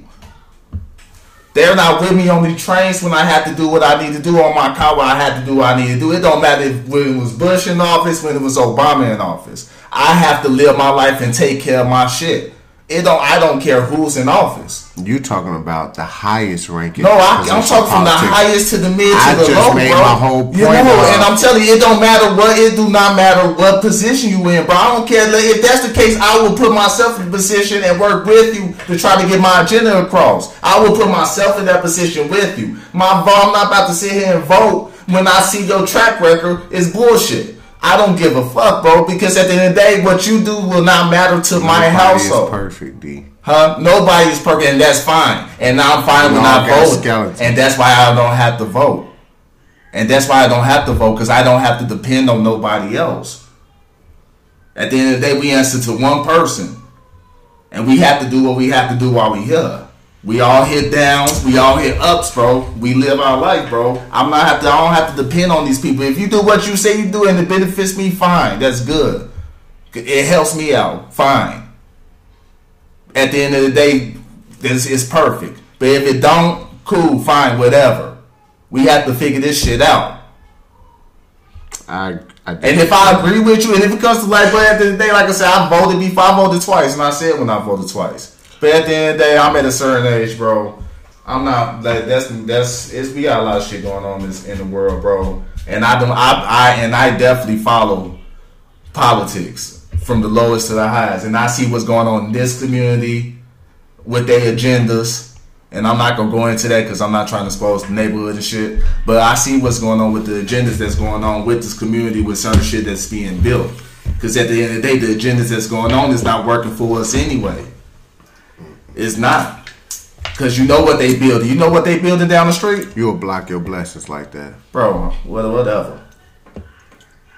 They're not with me on the trains when I have to do what I need to do on my car. When I had to do what I need to do. It don't matter if when it was Bush in office, when it was Obama in office. I have to live my life and take care of my shit. It don't. I don't care who's in office. You talking about the highest ranking? No, I, I'm talking from the highest to the mid to I the just low, made bro. my whole You know, and I'm telling you, it don't matter what. It do not matter what position you in, bro. I don't care if that's the case. I will put myself in a position and work with you to try to get my agenda across. I will put myself in that position with you. My vote, I'm not about to sit here and vote when I see your track record is bullshit. I don't give a fuck, bro, because at the end of the day, what you do will not matter to my Nobody household. is perfect, D. Huh? Nobody's perfect, and that's fine. And I'm fine We with all not voting. skeletons. And that's why I don't have to vote. And that's why I don't have to vote because I don't have to depend on nobody else. At the end of the day, we answer to one person, and we have to do what we have to do while we here. We all hit downs, we all hit ups, bro. We live our life, bro. I'm not have to. I don't have to depend on these people. If you do what you say you do and it benefits me, fine. That's good. It helps me out, fine at the end of the day, this is perfect. But if it don't, cool, fine, whatever. We have to figure this shit out. I, I And if I agree with you, and if it comes to like, but at the end of the day, like I said, I voted before I voted twice, and I said when I voted twice. But at the end of the day, I'm at a certain age, bro. I'm not like that's that's it's we got a lot of shit going on in in the world, bro. And I don't I I and I definitely follow politics from the lowest to the highest, and I see what's going on in this community with their agendas. And I'm not gonna go into that because I'm not trying to expose the neighborhood and shit. But I see what's going on with the agendas that's going on with this community with certain shit that's being built. Because at the end of the day, the agendas that's going on is not working for us anyway. It's not. Because you know what they build. You know what they building down the street, you'll block your blessings like that. bro. What, whatever.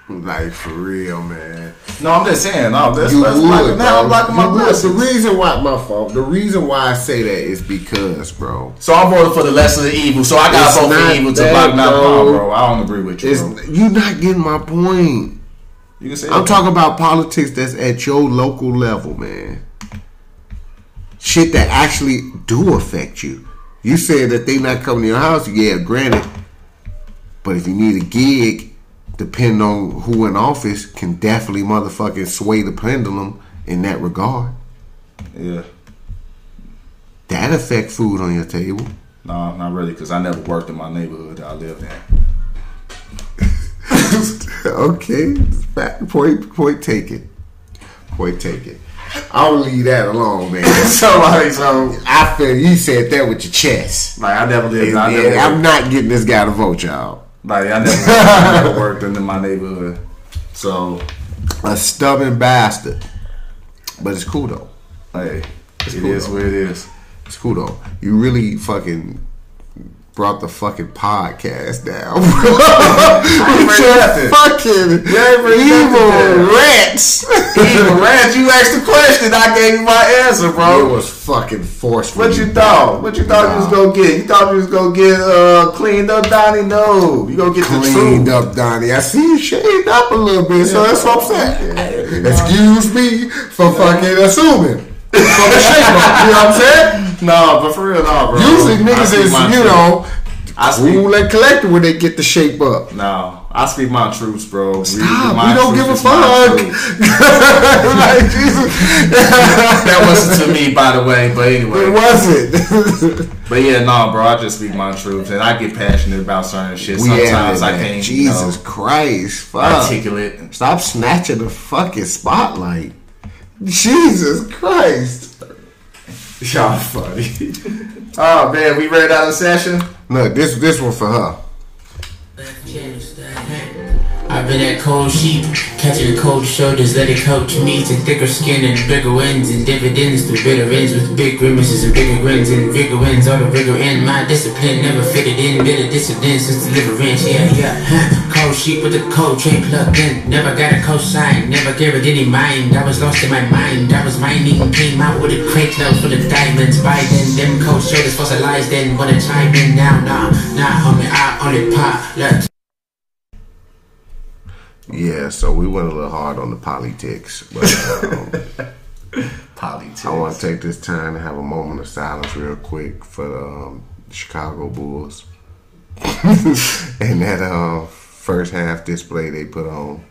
Like for real, man. No, I'm just saying. No, You that's would, blocking, now I'm blocking my would. The reason why my fault. The reason why I say that is because, bro. So I'm voting for the lesser of the evil. So I got vote for evil to block not bro. bro. I don't agree with you, It's bro. you not getting my point. You can say I'm that. talking about politics that's at your local level, man. Shit that actually do affect you. You said that they not coming to your house, yeah, granted. But if you need a gig, depending on who in office, can definitely motherfucking sway the pendulum in that regard. Yeah. That affect food on your table. No, not really, because I never worked in my neighborhood that I lived in. okay, point point taken. Point taken. I'll leave that alone, man. so like, so I feel you said that with your chest. like I never did. I never. I'm not getting this guy to vote, y'all. like I never, I never worked in my neighborhood. So A stubborn bastard. But it's cool though. hey, it cool, is what it is. It's cool though. You really fucking brought the fucking podcast down. With your nothing. fucking You ain't bring evil rats. You asked the question, I gave you my answer, bro. It was fucking forceful. What you thought? What you thought you was gonna get? You thought you was gonna get uh cleaned up, Donnie? No, you gonna get the cleaned up, Donnie. I see you shaved up a little bit, so that's what I'm saying. Excuse me for fucking assuming. For the shape up, you know what I'm saying? No, but for real, no, bro. Usually niggas is, you know, I speak. cool and collected when they get the shape up. No, I speak my truths, bro. Stop, we don't give a fuck. like, Jesus. That wasn't to me, by the way. But anyway, It wasn't. but yeah, no, bro. I just speak my truth, and I get passionate about certain shit. we Sometimes I can't, Jesus you know, Christ. Fuck. articulate. Stop snatching the fucking spotlight. Jesus Christ. Y'all funny. oh man, we ready out of session. Look, this this one for her. I I've been that cold sheep, catching the cold shoulders, let it coach me to thicker skin and bigger wins and dividends through bitter ends with big grimaces and bigger grins and bigger wins. All the rigor in my discipline never fitted in, bitter dissidence since deliverance. Yeah, yeah. Cold sheep with the cold tray plugged in, never got a cosign, never gave it any mind. I was lost in my mind, I was mining, came out with a crate load full of diamonds. By then, them cold shoulders fossilized, then wanna chime in now, nah, nah, homie, I only pop. Look. Yeah, so we went a little hard on the politics, but um, Politics. I want to take this time to have a moment of silence, real quick, for the um, Chicago Bulls and that uh, first half display they put on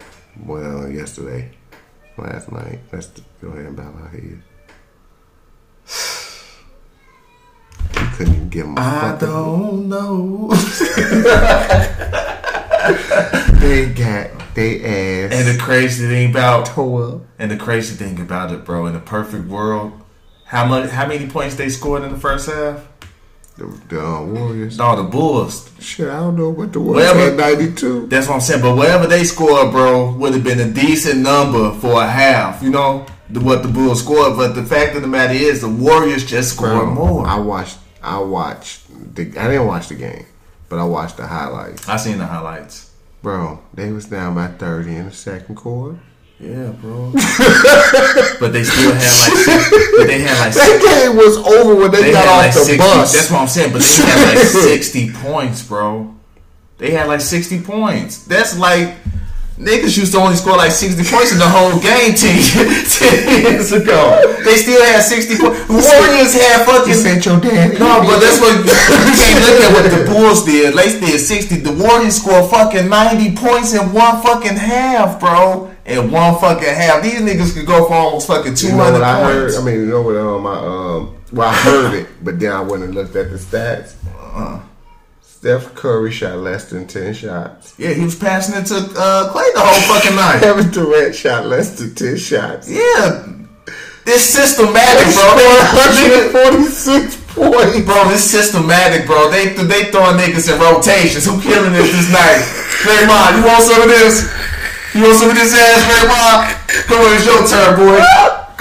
well yesterday, last night. Let's go ahead and bow our head. You couldn't even give them a I don't know. They got they ass and the crazy thing about tore and the crazy thing about it, bro, in the perfect world, how much how many points they scored in the first half? The, the uh, Warriors. No, the Bulls. Shit, I don't know what the Warriors Whatever. had 92. That's what I'm saying. But whatever they scored, bro, would have been a decent number for a half. You know the, what the Bulls scored. But the fact of the matter is, the Warriors just scored Bro, more. I I, watched. I watched. The, I didn't watch the game, but I watched the highlights. I seen the highlights. Bro, they was down by 30 in the second quarter. Yeah, bro. but they still had like, six, but they had like, That game was over when they, they got off like the sixty. bus. That's what I'm saying. But they had like sixty points, bro. They had like sixty points. That's like. Niggas used to only score like 60 points in the whole game 10, 10 years ago. They still had 60 points. Warriors had you fucking sent your daddy. No, but that's what you can't look at what the Bulls did. They did sixty. The Warriors scored fucking ninety points in one fucking half, bro. In one fucking half, these niggas could go for almost fucking two hundred You know hundred I points. heard? I mean, you know what? Um, I um, well, I heard it, but then I went and looked at the stats. Uh-huh. Steph Curry shot less than ten shots. yeah, he was passing it to uh, Clay the whole fucking night. Kevin Durant shot less than ten shots. Yeah, this systematic, bro. 146 points. Bro, this systematic, bro. They they throwing niggas in rotations. Who killing this this night? Draymond, you want some of this? You want some of this ass, Draymond? Come on, it's your turn, boy.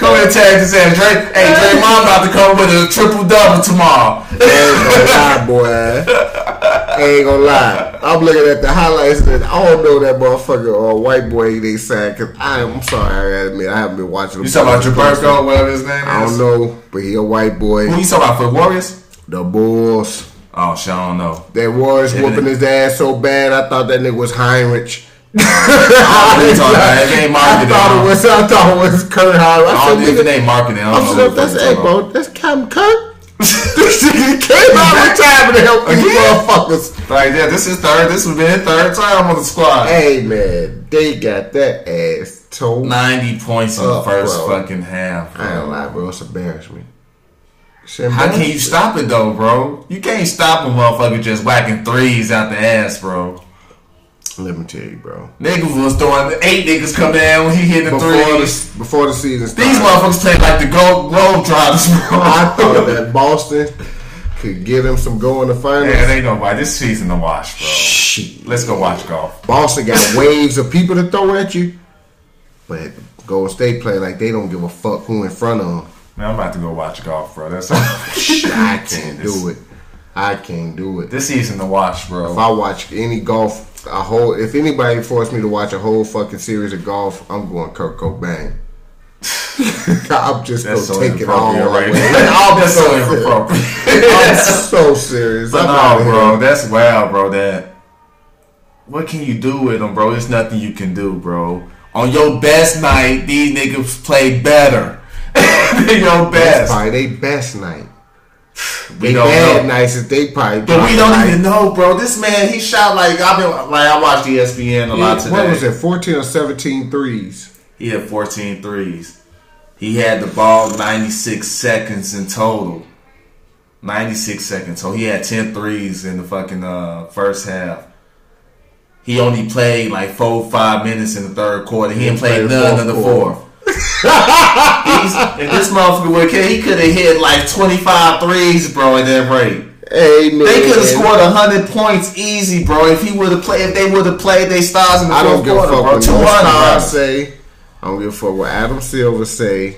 Come here and tag this ass, Dray. Hey, Draymond about to come with a triple double tomorrow. I ain't gonna lie, boy. I ain't gonna lie. I'm looking at the highlights and I don't know that motherfucker or white boy they said because I'm sorry, I gotta admit I haven't been watching. You talking about Jaberko, whatever his name is? I don't know, but he a white boy. Who you talking about for the Warriors? The Bulls. Oh, shit, I don't know. That Warriors whooping his ass so bad I thought that nigga was Hinrich. I don't know what you talking about. It ain't I thought it was I thought it was Kirk Hinrich. I I don't nigga, name marketing. I don't know that's hey, bro, that's Captain Kirk. this nigga came out with time to help these motherfuckers. Like, yeah, this is third. This would be his third time on the squad. Hey man, they got that ass told. 90 points in the first bro. fucking half. I ain't Bro. lie, bro. It's embarrassment. It's How can you stop it though, bro? You can't stop a motherfucker just whacking threes out the ass, bro. Let me tell you, bro. Niggas was throwing eight niggas come down when he hit the Before threes. the before the season started, These motherfuckers play like the Gold Globe Drops, bro. I thought that Boston could give them some go in the finals. Man, ain't nobody. This season to watch, bro. Shit. Let's go watch golf. Boston got waves of people to throw at you, but Golden State play like they don't give a fuck who in front of them. Man, I'm about to go watch golf, bro. That's all. I can't do it. I can't do it. This season to watch, bro. If. I watch any golf, a whole, if anybody forced me to watch a whole fucking series of golf, I'm going Kurt Cobain. I'm just That's gonna take it all inappropriate away. I'm That's so so serious. inappropriate. I'm so serious. But I'm no, bro, here. that's wild, bro. That what can you do with them, bro? There's nothing you can do, bro. On your best night, these niggas play better than your That's best. probably they best night. We They don't bad know. nights is they probably. But we don't even know, bro. This man, he shot like I've been like I watched ESPN a lot today. What was it? 14 or 17 threes. He had 14 threes. He had the ball 96 seconds in total. 96 seconds. So he had 10 threes in the fucking uh, first half. He only played like four, five minutes in the third quarter. He didn't play none fourth of the quarter. fourth. If this motherfucker would, he could have hit like 25 threes, bro, at that rate. Hey, man. They could have scored hundred points easy, bro. If he would have played, if they would have played their stars in the I don't fourth give a quarter, fuck bro. what Two no say. I don't give a fuck what Adam Silver say.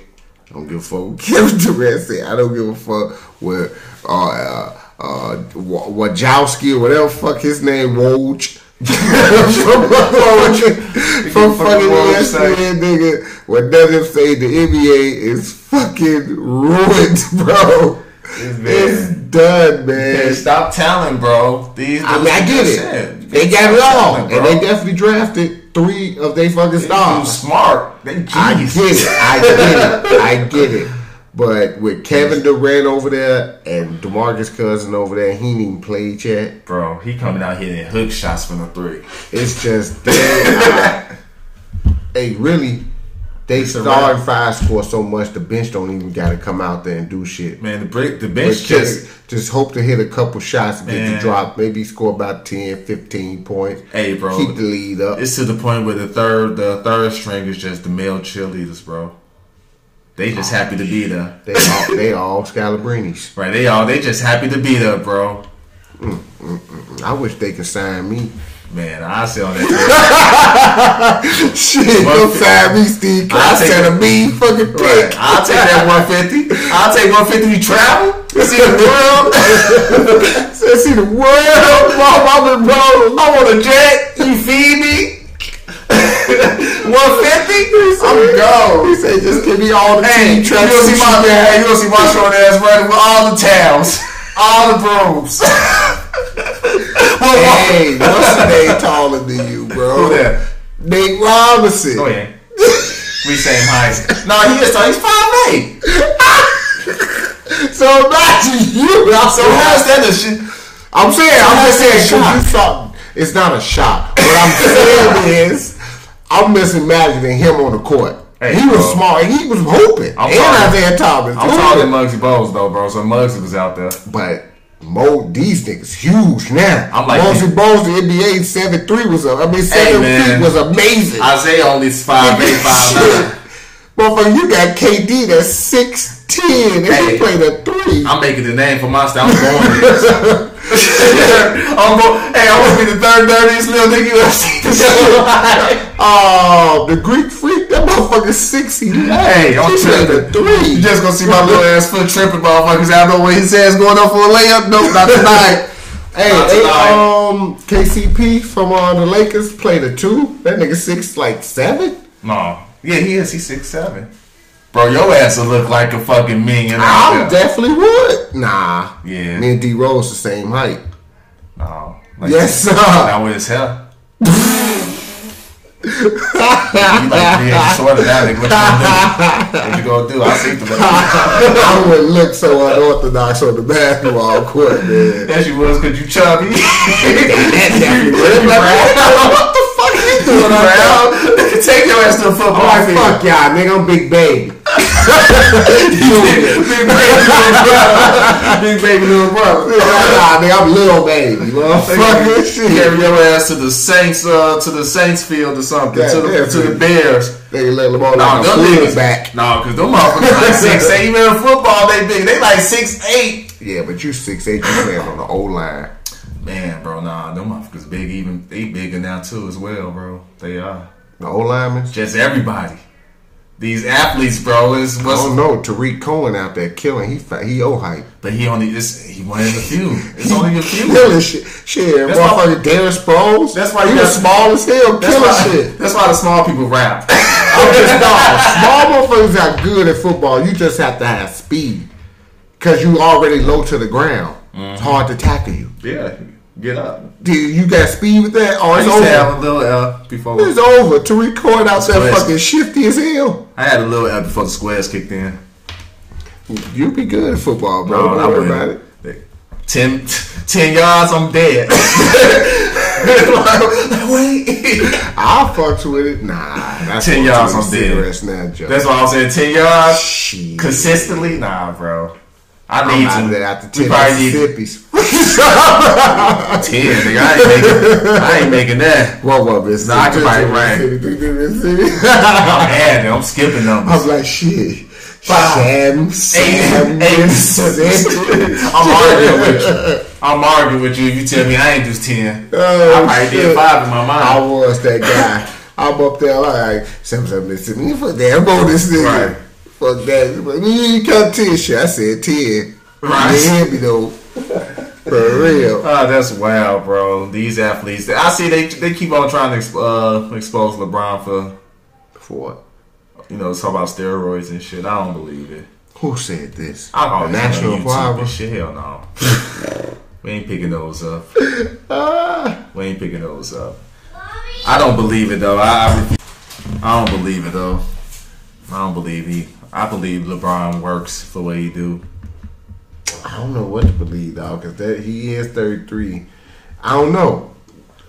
I don't give a fuck what Kevin Durant say. I don't give a fuck what uh uh, uh Wajowski or whatever fuck his name Woj. From Woj. from fucking. ESPN nigga. What doesn't say the NBA is fucking ruined, bro. It's It's done, Can't man. stop talent, bro. These I mean, I get it. They got it all, talent, and they definitely drafted three of their fucking They stars. smart. They. I get it. I get it. I get it. But with Kevin Durant over there and Demarcus Cousin over there, he ain't even played yet. Bro, he coming out hitting hook shots from the three. It's just they, hey, really, they starting five score so much the bench don't even got to come out there and do shit. Man, the break, the bench just, just. just hope to hit a couple shots and get the drop, maybe score about 10, 15 points. Hey, bro. Keep the lead up. It's to the point where the third, the third string is just the male cheerleaders, bro. They just happy to be there. They all, they all Scalabrinis. Right, they all they just happy to be there, bro. I wish they could sign me. Man, I sell that. Shit, don't sign me, Steve. I'll sent a mean fucking pic. right, I'll take that 150. I'll take 150 to travel. You see the world. See the world, mom, I'm bro. I want a jet. You feed me. 150. I'm gone. He said, just give me all the Hey, team you gonna see my hey, you gonna see my short ass running with all the towels, all the brooms. well, Hey, what's the name taller than you, bro? Who that? Nate Robinson. We same height. No, he is. So he's five eight. So imagine you. I'm, So how's that the shit? I'm saying, I'm just saying, that you saw, it's not a shot. What I'm saying is, I'm just imagining him on the court. Hey, he was bro. smart. He was hoping. I'm and talking- Isaiah Thomas. I'm talking Muggsy Bogues though, bro. So Muggsy was out there. But Mo, these niggas huge now. I'm like- Muggsy Bogues, the NBA seven three was a, I mean seven man. feet was amazing. Isaiah only five eight, five nine. Motherfucker, you got KD that's six ten and Hey. he played a three. I'm making the name for my style. I'm going. I'm going, hey, I'm gonna be the third dirtiest little nigga you ever seen. Oh, the Greek freak, that motherfucker six. Hey, I'm tripping. three. You just gonna see my little ass foot tripping, motherfuckers. I don't know what his ass going up for a layup. Nope, not tonight. Hey, Not hey, um, KCP from uh, the Lakers played a two. That nigga six like seven. No. Yeah, he is. He's six seven. Bro, your ass will look like a fucking minion I definitely would. Nah. Yeah. Me and D Rose the same height. No. Like, Yes, sir. Not with his hair. you like shorter now, nigga. What you gonna do? What you gonna do? I see the I would look so unorthodox on the basketball court, man. Yes, you was because you chubby. what the fuck you doing? Brown. Take your ass to I'm football like, field. fuck y'all, nigga, I'm Big Baby. Big baby little brother. Big baby little brother. nah, nigga, I'm Little Baby. Motherfucker, Carry shit. your ass to the Saints, uh, to the Saints field or something, Yeah, to the yeah, to the. Bears. They let them all Nah, like them niggas quarterback. No, cause them motherfuckers like six eight. Even in football, they big. They like six eight. Yeah, but you six eight, you playing on the O line. Man, bro, nah, them motherfuckers big. Even they bigger now too as well, bro. They are The O linemen. just everybody. These athletes, bro, is I what's. don't know. Tarik Cohen out there killing. He fa- he O hype. But he only this. He one in a few. It's only a few. Killing shit. Shit, That's motherfucker Darren Sproles. That's why he you was got- small as hell, killing why, shit. that's why the small people rap. I'm just dog. Small motherfuckers are good at football. You just have to have speed. Cause you already low to the ground. It's mm-hmm. hard to tackle you. yeah, get up. Dude, you got speed with that? Oh, I it's used to have over. a little L before. It's over. To record out Squares. fucking shifty as hell. I had a little L before the squares kicked in. You be good at football, bro. Don't worry about it. Ten, 10 yards, I'm dead. like, wait. I fucked with it. Nah, that's 10 yards, I'm dead. now, That's why I'm saying 10 yards Shit. consistently. Nah, bro. I need to. there after ten probably need Mississippi's. 10, nigga. I ain't making, I ain't making that. What what Mississippi? Nah, I can probably Mississippi, Mississippi, Mississippi. I'm adding. I'm skipping numbers. I'm like shit, Sam, Sam Winston. I'm arguing with you. I'm arguing with you if you tell me I ain't just ten. Oh, I probably shit. did five in my mind. I was that guy. I'm up there like Sam Sam Winston. You put damn on this nigga. Right. Fuck that. But You count ten shit. I said ten. Right. You hear me though. For real. Oh, that's wild, bro. These athletes, I see they they keep on trying to exp- uh, expose LeBron for For what? you know talk about steroids and shit. I don't believe it. Who said this? I know national barber. shit. Hell no. we ain't picking those up. Ah. We ain't picking those up. I don't believe it though. I I, I don't believe it though. I don't believe he. I believe LeBron works for what he do. I don't know what to believe, dog, because that he is 33. I don't know.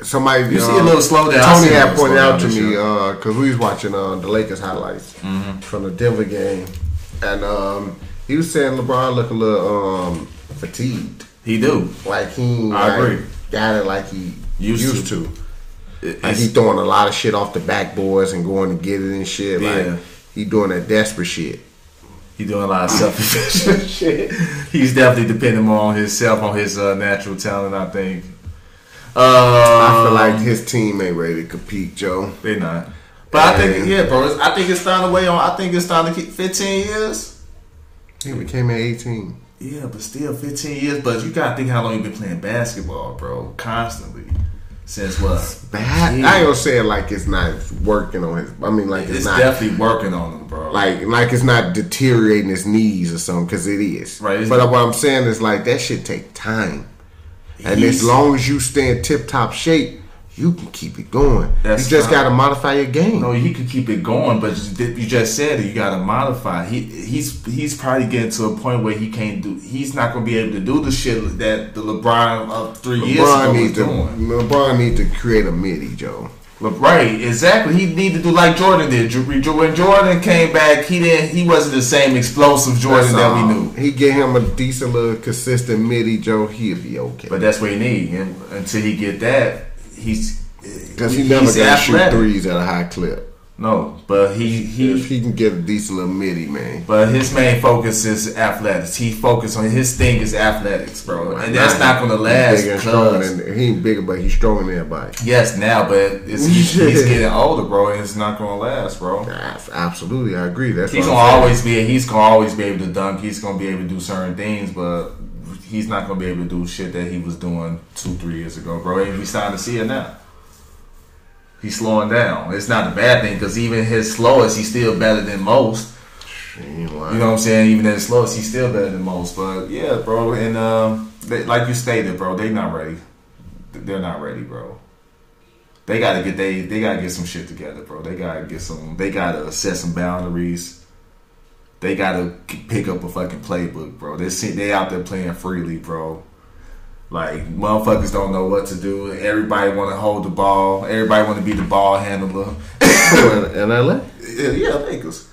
Somebody, You see a little slowdown. I Tony had pointed out to me because we was watching uh, the Lakers highlights Mm-hmm. from the Denver game, and um, he was saying LeBron look a little um, fatigued, He do. like he I like, agree. got it like he Used used, to. to. Like he throwing a lot of shit off the backboards and going to get it and shit. Yeah. Like he doing that desperate shit. He doing a lot of self shit. He's definitely depending more on himself, on his uh, natural talent. I think. Uh, I feel like his team ain't ready to compete, Joe. they're not. But I think, yeah, bro. I think it's time to wait on. I think it's time to keep 15 years. He became at 18. Yeah, but still 15 years. But you gotta think how long you been playing basketball, bro. Constantly. Since what? Bad. Yeah. I ain't gonna say it like it's not working on his. I mean, like it's, It's not definitely working on him, bro. like like it's not deteriorating his knees or something because it is. Right, But what I'm saying is like that shit take time, and He's- as long as you stay in tip top shape, you can keep it going. That's you just gotta modify your game. No, he could keep it going, but you just said it. You got to modify. He he's he's probably getting to a point where he can't do. He's not gonna be able to do the shit that the LeBron of three years ago LeBron was to doing. LeBron needs to create a midi, Joe. Le- Right, exactly. He need to do like Jordan did. When Jordan came back, he didn't. He wasn't the same explosive Jordan That's that we knew. He get him a decent little consistent midi, Joe. He'll be okay. But that's what he need. And until he get that, he's Because he never he's gonna shoot threes at a high clip. No, but he he If he can get a decent little midi, man. But his main focus is athletics. He focus on his thing is athletics, bro, and that's not gonna He's last. bigger and Because than he ain't bigger, but he's stronger than everybody. yes, now, but it's, he's, he's getting older, bro, and it's not gonna last, bro. Ab- Absolutely, I agree. That's He's gonna always be. He's gonna always be able to dunk. He's gonna be able to do certain things, but he's not gonna be able to do shit that he was doing two, three years ago, bro. And we starting to see it now. He's slowing down. It's not a bad thing because even his slowest, he's still better than most. You know what I'm saying? Even at his slowest, he's still better than most. But yeah, bro, and um, they, like you stated, bro, they not ready. They're not ready, bro. They gotta get they they gotta get some shit together, bro. They gotta get some. They gotta set some boundaries. They gotta pick up a fucking playbook, bro. They they out there playing freely, bro. Like motherfuckers don't know what to do. Everybody want to hold the ball. Everybody want to be the ball handler. in, in LA, Yeah, yeah, Lakers.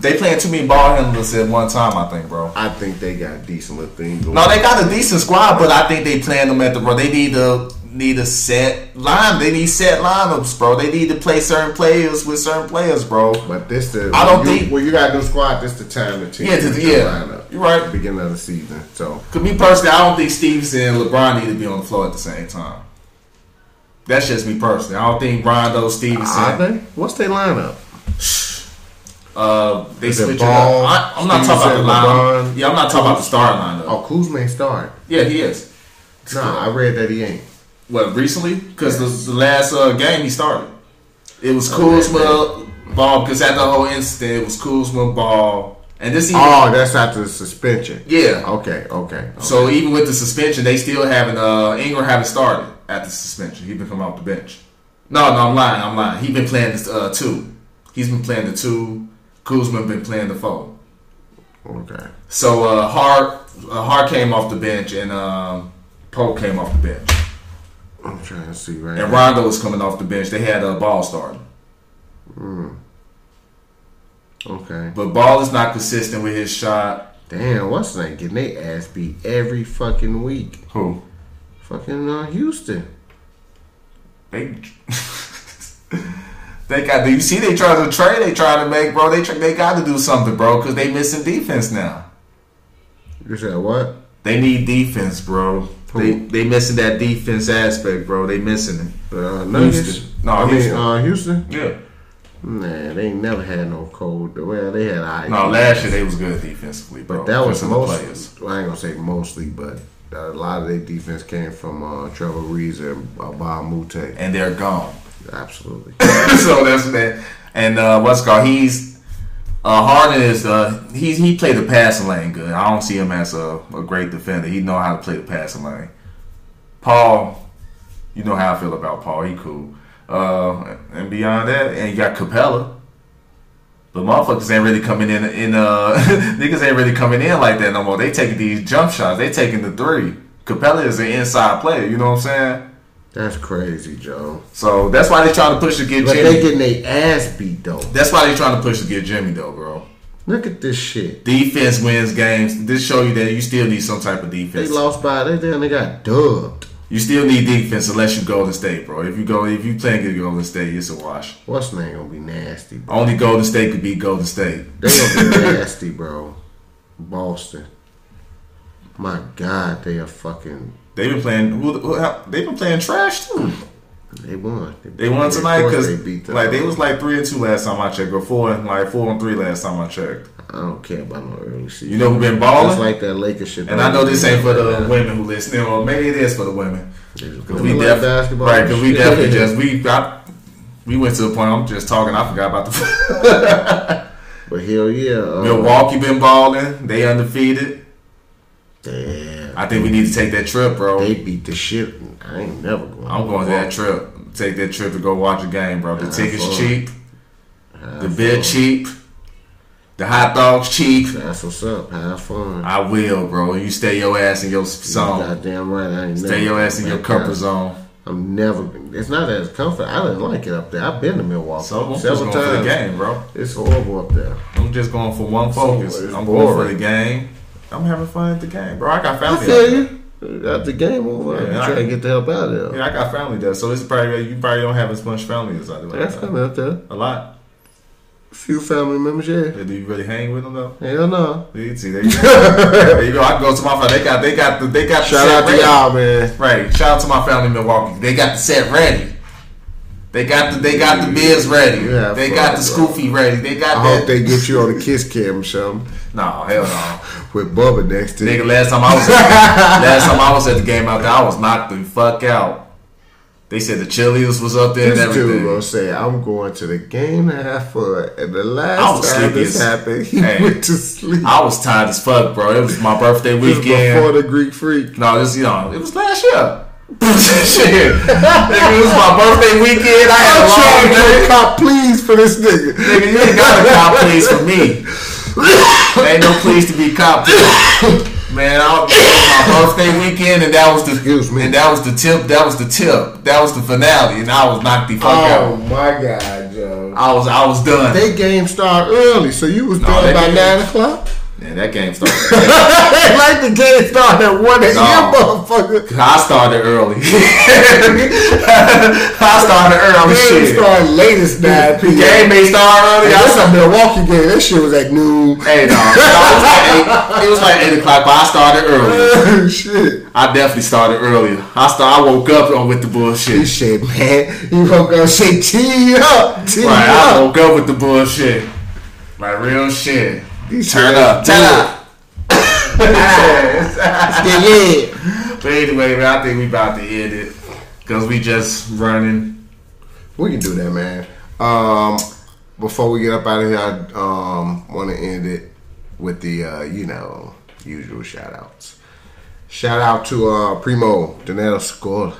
They playing too many ball handlers at one time, I think, bro. I think they got a decent little thing going. No, they got a decent squad, but I think they playing them at the bro. They need to need a set line. They need set lineups, bro. They need to play certain players with certain players, bro. But this the I don't you, think- well you got a new squad. This the time to change Yeah, to- the yeah. lineup. You're right. Beginning of the season. So Cause me personally, I don't think Stephenson and LeBron need to be on the floor at the same time. That's just me personally. I don't think Rondo, are Stephenson, they? What's their lineup? uh, they switch it up. I, I'm not talking about the Stephenson, line. LeBron? Yeah, I'm not talking about the starting lineup. Oh, Kuzma ain't start. Yeah, he is. Nah, I read that he ain't. What recently? Because the, the last uh, game he started, it was Oh, Kuzma ball. Because at the whole instant, it was Kuzma ball, and this even Oh, that's after the suspension. yeah. Okay, okay. okay. So even with the suspension, they still haven't. Uh, Ingram haven't started at the suspension. He been coming off the bench. No, no, I'm lying. I'm lying. He been playing this uh, two. He's been playing the two. Kuzma been playing the four. okay. So uh, Hart uh, Hart came off the bench, and um, Pope came off the bench. I'm trying to see right And now. Rondo was coming off the bench. They had a ball starting. Okay. But Ball is not consistent with his shot. Damn, what's that? Getting their ass beat every fucking week. Who? Fucking uh, Houston. They They got. Do you see? They trying to trade. They trying to make, bro. They try, they got to do something, bro, because they missing defense now. You said what? They need defense, bro. They they missing that defense aspect, bro. They missing it. Uh, Nuggets? Houston. No, I Houston. mean uh, Houston. Yeah. Nah, they ain't never had no cold. Well, they had I. No, last year they was good defensively, bro. But that was Because of the most. players. Well, I ain't gonna say mostly, but a lot of their defense came from uh, Trevor Reeves and uh, Bob Mute. and they're gone. Absolutely. so that's that. And uh, what's called? He's uh, Harden is uh, he he played the passing lane good. I don't see him as a, a great defender. He know how to play the passing lane. Paul, you know how I feel about Paul. He cool. Uh, and beyond that, and you got Capela. But motherfuckers ain't really coming in. In uh, niggas ain't really coming in like that no more. They taking these jump shots. They taking the three. Capela is an inside player. You know what I'm saying? That's crazy, Joe. So that's why they trying to push to get But Jimmy. they getting their ass beat though. That's why they trying to push to get Jimmy though, bro. Look at this shit. Defense wins games. This show you that you still need some type of defense. They lost by they then they got dubbed. You still need defense unless you go Golden State, bro. If you go, if you playing against Golden State, it's a wash. What's name gonna be nasty, bro? Only Golden State could beat Golden State. They gonna be nasty, bro. Boston. My God, they are fucking. They've been playing. Who, who, they've been playing trash too. They won. They won of tonight because they like they was like three and two last time I checked, or four and like four and three last time I checked. I don't care about no early season. You know who been balling? It's like that Lakers shit. And I know this ain't for the women who listen, or maybe it is for the women. Cause we def- basketball. right? Because we definitely just we got we went to the point. I'm just talking. I forgot about the But hell yeah, uh, Milwaukee been balling. They undefeated. Damn, I think we need to take that trip, bro. they beat the shit. I ain't never going. I'm going to that trip. Take that trip to go watch a game, bro. The tickets cheap. The beer cheap. The hot dogs cheap. That's what's up. Have fun. I will, bro. You stay your ass in your You zone. Goddamn right. I ain't never Stay your ass in your comfort zone. I'm never. It's not as comfort. I didn't like it up there. I've been to Milwaukee So I'm just several going for the game, bro. It's horrible up there. I'm just going for one focus. I'm going for the game. I'm having fun at the game, bro. I got family. I feel you. Got the game over. Yeah, I'm I- trying to get the help out of there. Yeah, I got family there, so it's probably you probably don't have as much family as I do. I got family out there. A lot. Few family members, yeah. Yeah, do you really hang with them though? Hell no. You see, there you go. there you go. I go to my family. They got, they got the, they got. The Shout set out to y'all, man. Right. Shout out to my family in Milwaukee. They got the set ready. They got the, they got the beers ready. Yeah, they got the bro. scoofy ready. They got I that. hope they get you on the kiss cam or something no, hell no. with Bubba next to Nigga, last time I was last time I was at the game out there, I was knocked the fuck out. They said the cheerleaders was up there and This dude everything. gonna say, I'm going to the game to have fun. And the last time this as- happened, he Hey. went to sleep. I was tired as fuck, bro. It was my birthday weekend. before the Greek freak. No, this you know, it was last year. Shit, Nigga, it was my birthday weekend. I had a I'm long trying to day. a cop please for this nigga. Nigga, you ain't got a cop please for me. There ain't no please to be cop. Man, I, my birthday weekend, and that was the Excuse me. and that was the tip. That was the tip. That was the finale, and I was knocked the fuck Oh out. my god, Joe. I was I was done. They game start early, so you was No, done by didn't. nine o'clock. Man, that game started. like the game started at one a.m. No. motherfucker. I started early. I started early. Game Shit. started latest nine p.m. Game may start early. I That's started. a Milwaukee game. That shit was at noon. Hey, no, no, it was like eight. It was like eight o'clock, but I started early. shit. I definitely started earlier. I start. I woke up on with the bullshit. He said, man, you woke up say tee up, tee Right, I woke up with the bullshit. Like real shit. He Turn up, turn up. it." Yeah, yeah. But anyway, man, I think we about to end it because we just running. We can do that, man. Um, before we get up out of here, I um, want to end it with the, uh, you know, usual shout outs. Shout out to uh, Primo, Danilo Score.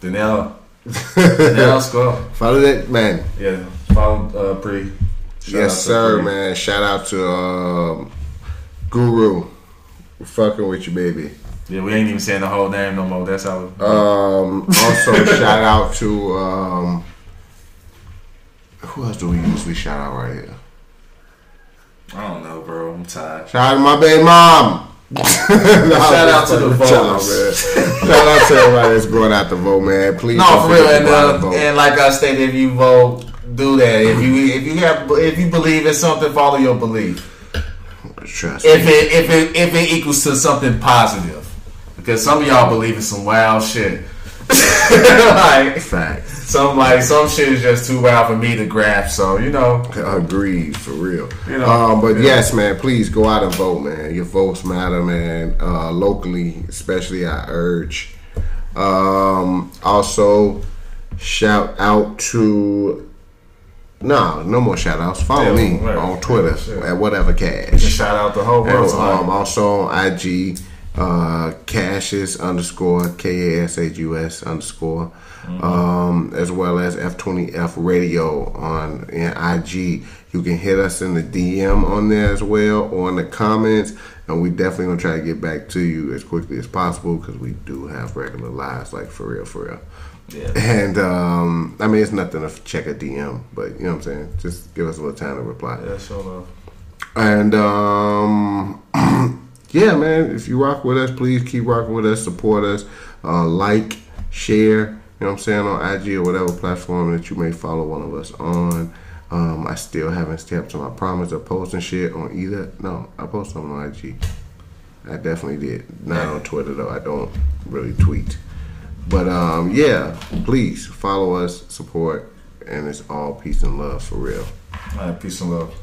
Danelle, Danelle score. Follow that, man. Yeah, follow uh, pre. Shout yes, sir, man. Shout out to um, Guru. We're fucking with you, baby. Yeah, we ain't even saying the whole name no more. That's how. Um, also, shout out to um, who else do we usually shout out right here? I don't know, bro. I'm tired. Shout out to my baby mom. Shout out to the voters. man. Shout out to everybody that's going out to vote, man. Please. No, for real. And, to go out uh, and like I stated, if you vote, do that. If you if you have if you believe in something, follow your belief. Trust If me. it if it if it equals to something positive, because some of y'all believe in some wild shit. like Facts. some like some shit is just too wild for me to grasp. So you know, Agreed, for real. You know, um, but yeah. yes, man, please go out and vote, man. Your votes matter, man. Uh, locally, especially, I urge. Um, also, shout out to. No, no more shout outs. Follow Yeah, me right. on Twitter Yeah, at whatever cash. shout out the whole world. um, also on IG, uh, underscore K A S H U S underscore, um, as well as F20F Radio on in IG. You can hit us in the DM on there as well or in the comments, and we definitely gonna try to get back to you as quickly as possible because we do have regular lives, like for real, for real. Yeah. And um, I mean, it's nothing to check a DM, but you know what I'm saying. Just give us a little time to reply. yeah, sure enough. And um, yeah, man, if you rock with us, please keep rocking with us, support us, uh, like, share. You know what I'm saying on IG or whatever platform that you may follow one of us on. Um, I still haven't stepped to my promise of posting shit on either. No, I post on IG. I definitely did. Not on Twitter though. I don't really tweet. But um, yeah, please follow us, support, and it's all peace and love for real. All right, peace and love.